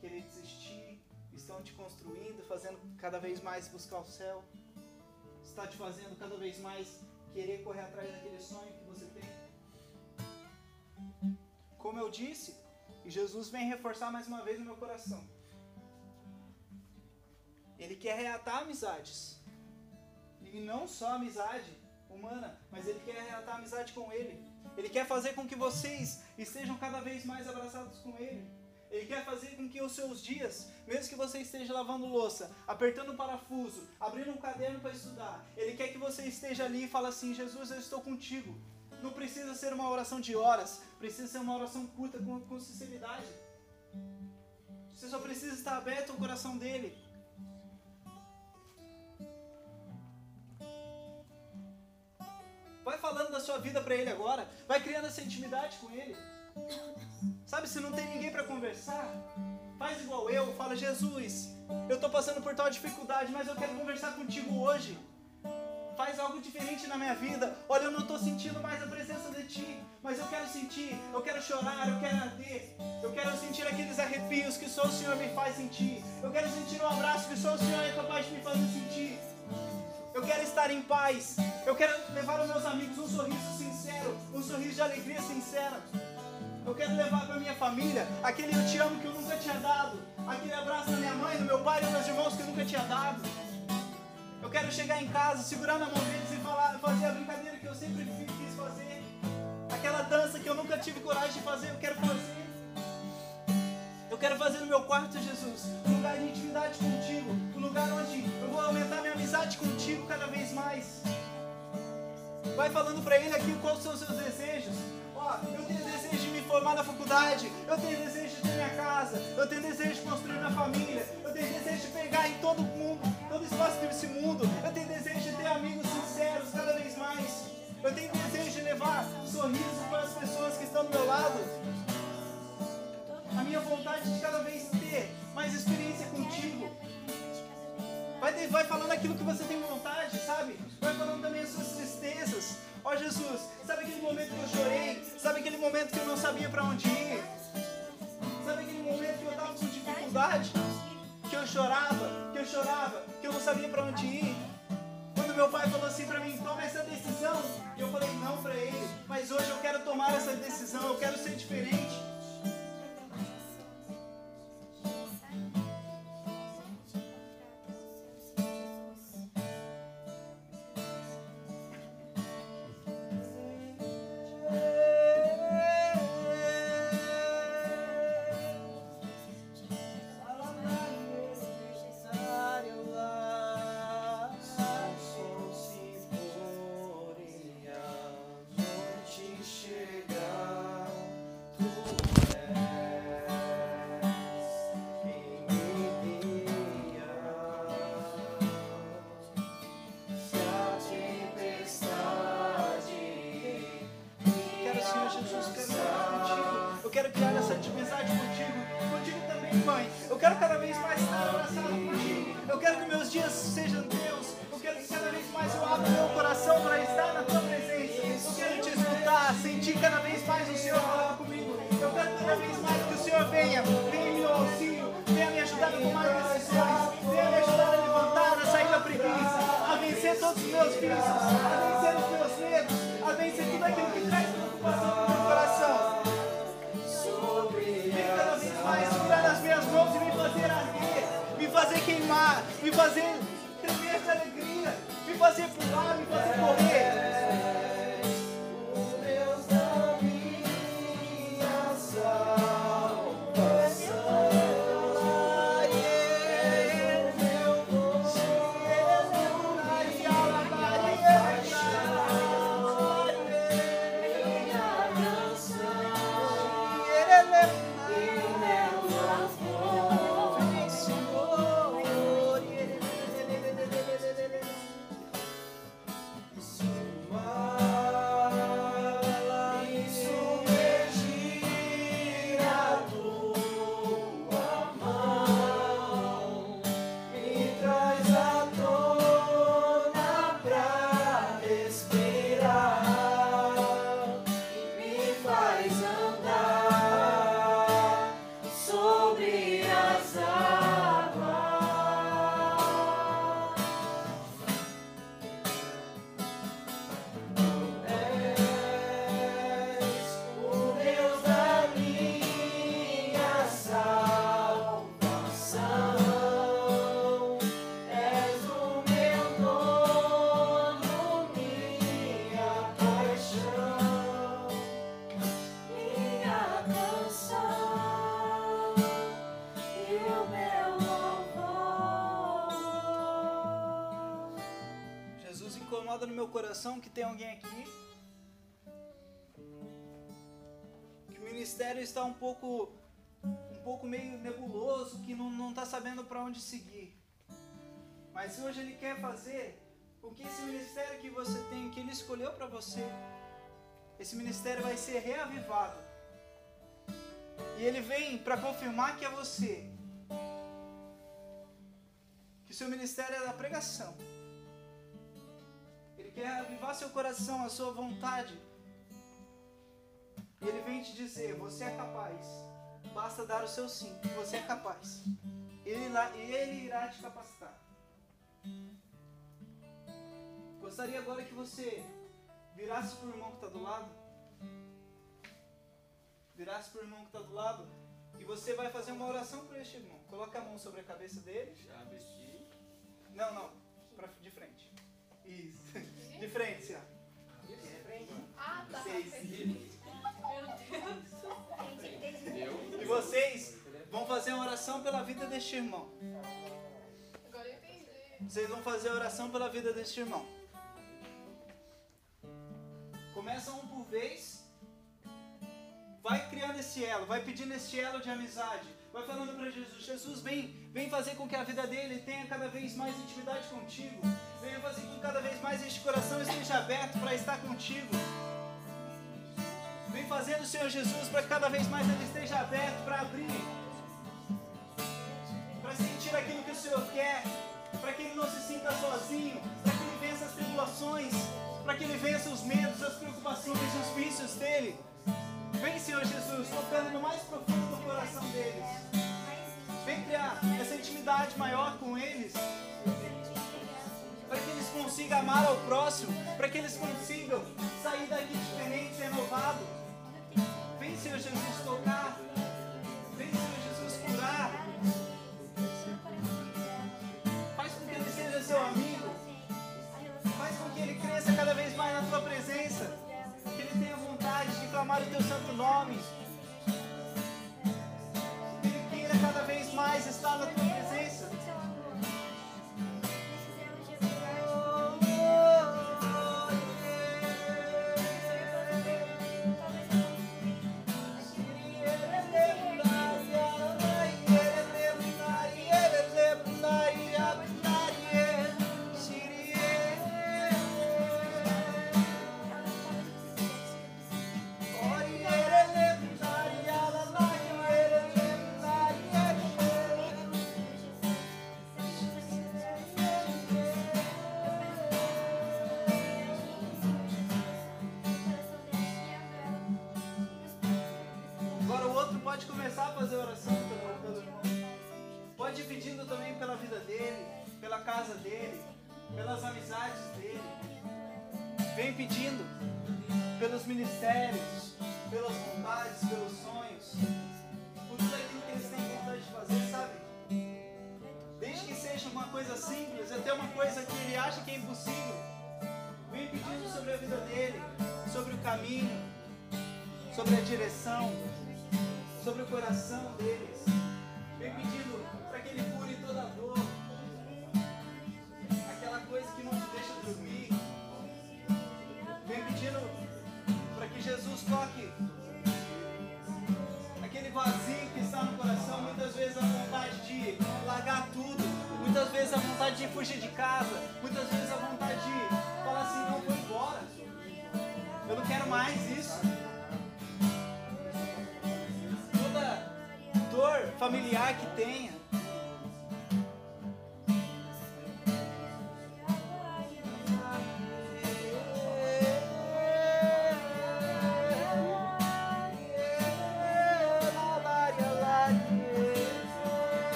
querer desistir? Estão te construindo, fazendo cada vez mais buscar o céu? Está te fazendo cada vez mais querer correr atrás daquele sonho que você tem? Como eu disse, e Jesus vem reforçar mais uma vez no meu coração. Ele quer reatar amizades. E não só amizade humana, mas ele quer reatar amizade com ele. Ele quer fazer com que vocês estejam cada vez mais abraçados com ele. Ele quer fazer com que os seus dias, mesmo que você esteja lavando louça, apertando um parafuso, abrindo um caderno para estudar, ele quer que você esteja ali e fale assim: Jesus, eu estou contigo. Não precisa ser uma oração de horas, precisa ser uma oração curta com, com sinceridade. Você só precisa estar aberto ao coração dele. Vai falando da sua vida para ele agora. Vai criando essa intimidade com ele. Sabe, se não tem ninguém para conversar, faz igual eu. Fala, Jesus, eu tô passando por tal dificuldade, mas eu quero conversar contigo hoje. Faz algo diferente na minha vida. Olha, eu não estou sentindo mais a presença de ti, mas eu quero sentir, eu quero chorar, eu quero arder. Eu quero sentir aqueles arrepios que só o Senhor me faz sentir. Eu quero sentir um abraço que só o Senhor é capaz de me fazer sentir. Eu quero estar em paz. Eu quero levar aos meus amigos um sorriso sincero, um sorriso de alegria sincera. Eu quero levar para minha família aquele eu te amo que eu nunca tinha dado, aquele abraço da minha mãe, do meu pai dos meus irmãos que eu nunca tinha dado. Eu quero chegar em casa, segurar na mão deles e falar, fazer a brincadeira que eu sempre quis fazer, aquela dança que eu nunca tive coragem de fazer, eu quero fazer. Eu quero fazer no meu quarto, Jesus, um lugar de intimidade contigo, um lugar onde eu vou aumentar minha amizade contigo cada vez mais. Vai falando pra ele aqui quais são os seus desejos. Ó, eu tenho desejo de me formar na faculdade, eu tenho desejo de ter minha casa, eu tenho desejo de construir minha família, eu tenho desejo de pegar em todo mundo, todo espaço desse mundo, eu tenho desejo de ter amigos sinceros cada vez mais. Eu tenho desejo de levar sorrisos para as pessoas que estão do meu lado a minha vontade de cada vez ter mais experiência contigo. Vai, vai falando aquilo que você tem vontade, sabe? Vai falando também as suas tristezas. Ó Jesus, sabe aquele momento que eu chorei? Sabe aquele momento que eu não sabia para onde ir? Sabe aquele momento que eu estava com dificuldade? Que eu chorava, que eu chorava, que eu não sabia para onde ir. Quando meu pai falou assim para mim, toma essa decisão, eu falei não para ele, mas hoje eu quero tomar essa decisão, eu quero ser diferente. Que tem alguém aqui que o ministério está um pouco um pouco meio nebuloso, que não não está sabendo para onde seguir. Mas hoje ele quer fazer o que esse ministério que você tem, que ele escolheu para você, esse ministério vai ser reavivado. E ele vem para confirmar que é você. Que seu ministério é da pregação. Quer avivar seu coração, a sua vontade. E ele vem te dizer: você é capaz. Basta dar o seu sim. Você é capaz. Ele, irá- ele irá te capacitar. Gostaria agora que você virasse para o irmão que está do lado. Virasse para o irmão que está do lado. E você vai fazer uma oração para este irmão. Coloque a mão sobre a cabeça dele. Já vesti. Não, não. Pra, de frente. Isso. De frente, Cia. Ah, tá. Seis. Meu Deus. Deu. E vocês vão fazer uma oração pela vida deste irmão. Agora eu entendi. Vocês vão fazer a oração pela vida deste irmão. Começa um por vez. Vai criando esse elo, vai pedindo esse elo de amizade. Vai falando para Jesus, Jesus vem, vem fazer com que a vida dele tenha cada vez mais intimidade contigo. Venha fazer com que cada vez mais este coração esteja aberto para estar contigo. Vem fazendo, Senhor Jesus, para que cada vez mais ele esteja aberto para abrir, para sentir aquilo que o Senhor quer, para que ele não se sinta sozinho, para que ele vença as tribulações, para que ele vença os medos, as preocupações os vícios dele. Vem, Senhor Jesus, tocando no mais profundo do coração deles. Vem criar essa intimidade maior com eles. Para que eles consigam amar ao próximo. Para que eles consigam sair daqui diferente, renovado. Vem, Senhor Jesus, tocar. Vem, Senhor Jesus, curar. Faz com que ele seja seu amigo. Faz com que ele cresça cada vez mais na tua presença. Que ele tenha vontade de clamar o teu santo nome. Ele queira cada vez mais estar na tua presença.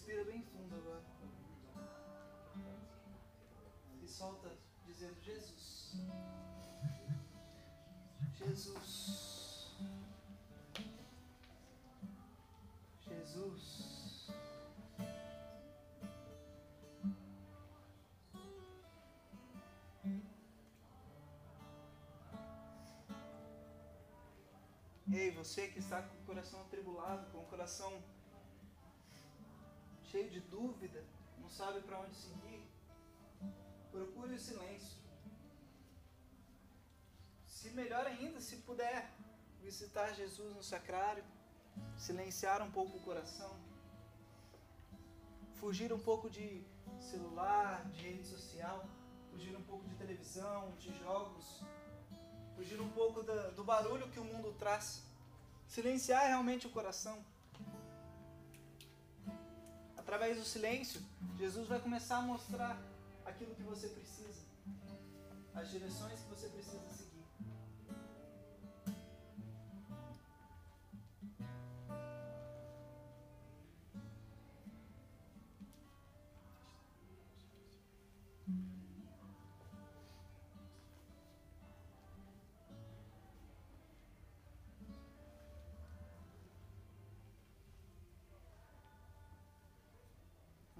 Respira bem fundo agora. E solta dizendo Jesus. Jesus. Jesus. Ei, você que está com o coração atribulado, com o coração cheio de dúvida, não sabe para onde seguir, procure o silêncio. Se melhor ainda, se puder visitar Jesus no sacrário, silenciar um pouco o coração, fugir um pouco de celular, de rede social, fugir um pouco de televisão, de jogos, fugir um pouco da- do barulho que o mundo traz, silenciar realmente o coração através do silêncio, Jesus vai começar a mostrar aquilo que você precisa, as direções que você precisa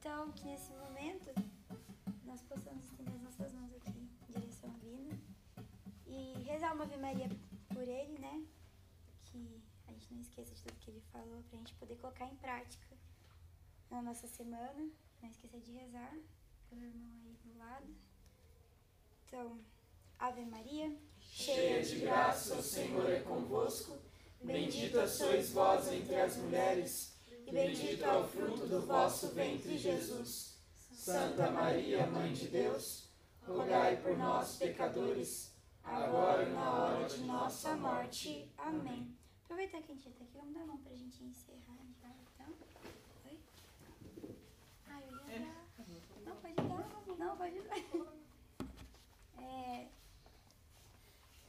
Então, que nesse momento nós possamos estender as nossas mãos aqui em direção à vida e rezar uma Ave Maria por ele, né? Que a gente não esqueça de tudo que ele falou pra gente poder colocar em prática na nossa semana. Não esqueça de rezar pelo irmão aí do lado. Então, Ave Maria, Cheia de graça, o Senhor é convosco. Bendita sois vós entre as mulheres, e bendito é o fruto do vosso ventre, Jesus. Santa Maria, Mãe de Deus, rogai por nós, pecadores, agora e na hora de nossa morte. Amém. Aproveitar que a gente já tá aqui, vamos dar a mão pra gente encerrar já, então. Oi? Ah, eu ia dar. Não, pode dar. Não, pode dar. É...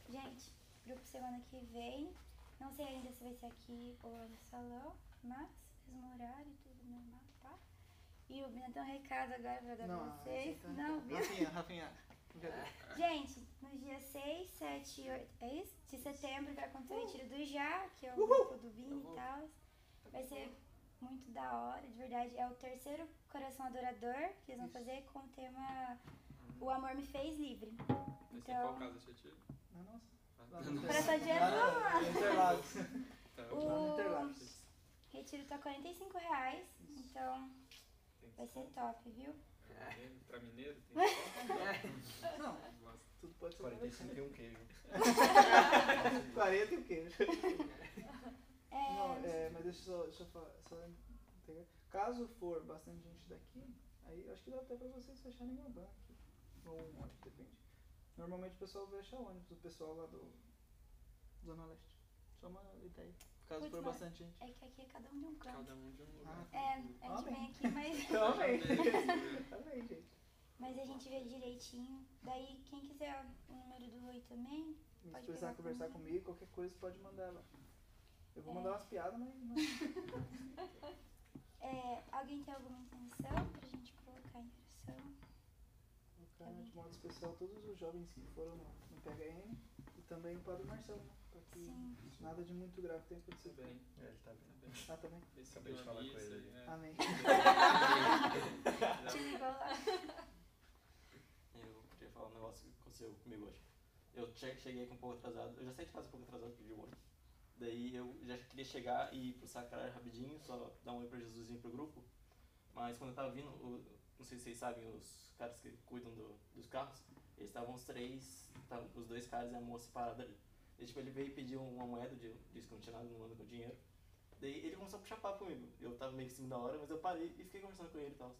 Gente, grupo semana que vem. Não sei ainda se vai ser aqui ou no salão, mas mesmo horário e tudo normal, tá? E o Bina tem um recado agora pra dar pra Não, vocês. você tá- Não, Bina. Rafinha, Rafinha. Brincadeira. Gente, no dia 6, 7 e 8 é isso? de setembro vai acontecer o Retiro do Já, que é o grupo do Vini e tal. Vai ser muito da hora, de verdade. É o terceiro Coração Adorador que eles vão fazer com o tema O Amor Me Fez Livre. Vai ser qual Então, casa você tira? Não, nossa. Ah, Lá não. no Coração de Lá Jesus. no Interlagos. Tá, O- Lá no Interlagos. retiro tá 45 reais, então tem vai ser top, viu? Tem- Pra mineiro tem Não, desconto. tudo pode ser 45 e um queijo. 40 e o queijo. É, Não, é, mas deixa eu só, deixa eu falar. Só. Caso for bastante gente daqui, aí eu acho que dá até pra vocês fecharem uma aqui. Ou um ônibus, depende. Normalmente o pessoal fecha ônibus, o pessoal lá do Zona Leste. Só uma ideia. Caso Putz, for mas- bastante gente. é que aqui é cada um de um canto. Cada um de um lugar. Ah, É, a gente Amém. vem aqui, mas, Também. Também. Gente. mas a gente vê direitinho. Daí, quem quiser o número do Rui também, Se Pode precisar pegar conversar comigo. comigo, qualquer coisa pode mandar lá. Eu vou É. mandar umas piadas, mas. mas É, alguém tem alguma intenção pra gente colocar em oração? colocar de modo especial todos os jovens que foram no, no PHN e também o Padre Marcelo, né? Que Sim. nada de muito grave tenha acontecido. Bem, É, ele tá bem. tá bem. Ah, também? Esse Acabei de falar com ele. é. Amém. Te ligou lá. Eu queria falar um negócio que aconteceu comigo hoje. Eu che- cheguei aqui um pouco atrasado, eu já saí de casa um pouco atrasado porque eu ônibus. Daí eu já queria chegar e ir pro Sacará rapidinho, só dar um oi pra Jesus e ir pro grupo. Mas quando eu tava vindo, o- não sei se vocês sabem, os caras que cuidam do- dos carros, eles estavam os três, tavam os dois caras e a moça parada ali. E, tipo, ele veio e pediu uma moeda, de, disse que não tinha nada, não anda com dinheiro. Daí ele começou a puxar papo comigo. Eu tava meio que cima da hora, mas eu parei e fiquei conversando com ele e tal.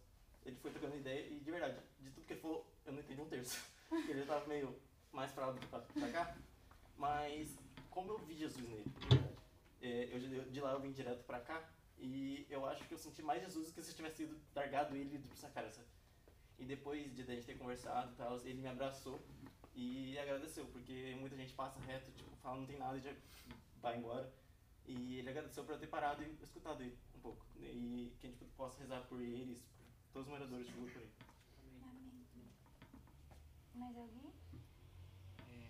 Ele foi trocando ideia e, de verdade, de tudo que ele falou, eu não entendi um terço. Ele tava meio mais pra lá do que pra, pra cá. Mas, como eu vi Jesus nele, de verdade. É, eu, de- lá eu vim direto pra cá e eu acho que eu senti mais Jesus do que se eu tivesse ido largado ele pro Sacara, sabe? E depois de a gente ter conversado e tal, ele me abraçou e agradeceu, porque muita gente passa reto, tipo, fala não tem nada e já vai embora. E ele agradeceu por eu ter parado e escutado ele um pouco. E que a gente possa rezar por eles, por todos os moradores de rua por aí. Amém. Mais alguém? É,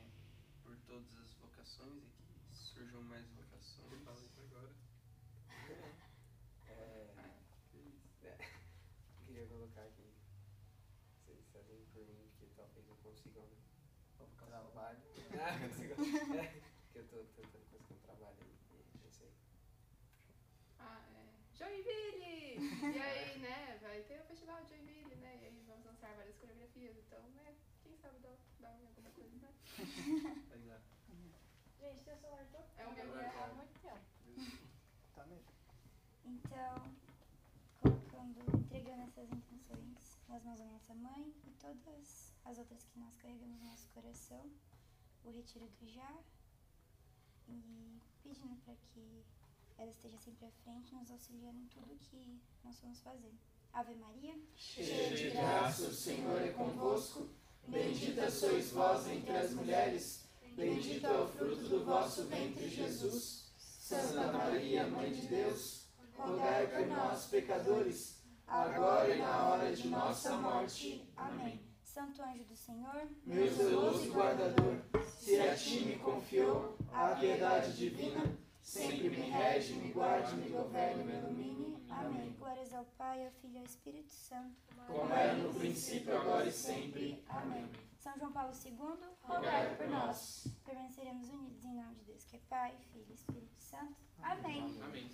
por todas as vocações e que surjam mais vocações. Ele fala isso agora. É, Que isso. é, queria colocar aqui, vocês fazem por mim, porque talvez eu consiga um trabalho. Ah, eu é, que eu tô tentando conseguir um trabalho aí, e pensei. Ah, é. Joinville! E aí, né, vai ter o festival de Joinville, né? E aí vamos lançar várias coreografias, então, né, quem sabe dá, dá alguma coisa, né? Vai dar. Gente, teu celular tô... É o meu meu é há há muito tempo. Tá mesmo? Então, colocando, entregando essas intenções nas mãos da nossa mãe e todas as outras que nós carregamos no nosso coração, o retiro do já e pedindo para que ela esteja sempre à frente, nos auxiliando em tudo que nós vamos fazer. Ave Maria, Cheia de graça, o Senhor é convosco. Bendita sois vós entre as mulheres. Bendito é o fruto do vosso ventre, Jesus. Santa Maria, Mãe de Deus, rogai por nós, pecadores, agora e na hora de nossa morte. Amém. Santo anjo do Senhor, Meu zeloso guardador, se a ti me confiou a piedade divina, sempre me rege, me guarde, me governe, me ilumine. Amém. Glórias ao Pai, ao Filho e ao Espírito Santo. Como era no princípio, agora e sempre. Amém. São João Paulo II, rogai por nós. Permaneceremos unidos em nome de Deus, que é Pai, Filho e Espírito Santo. Amém. Amém.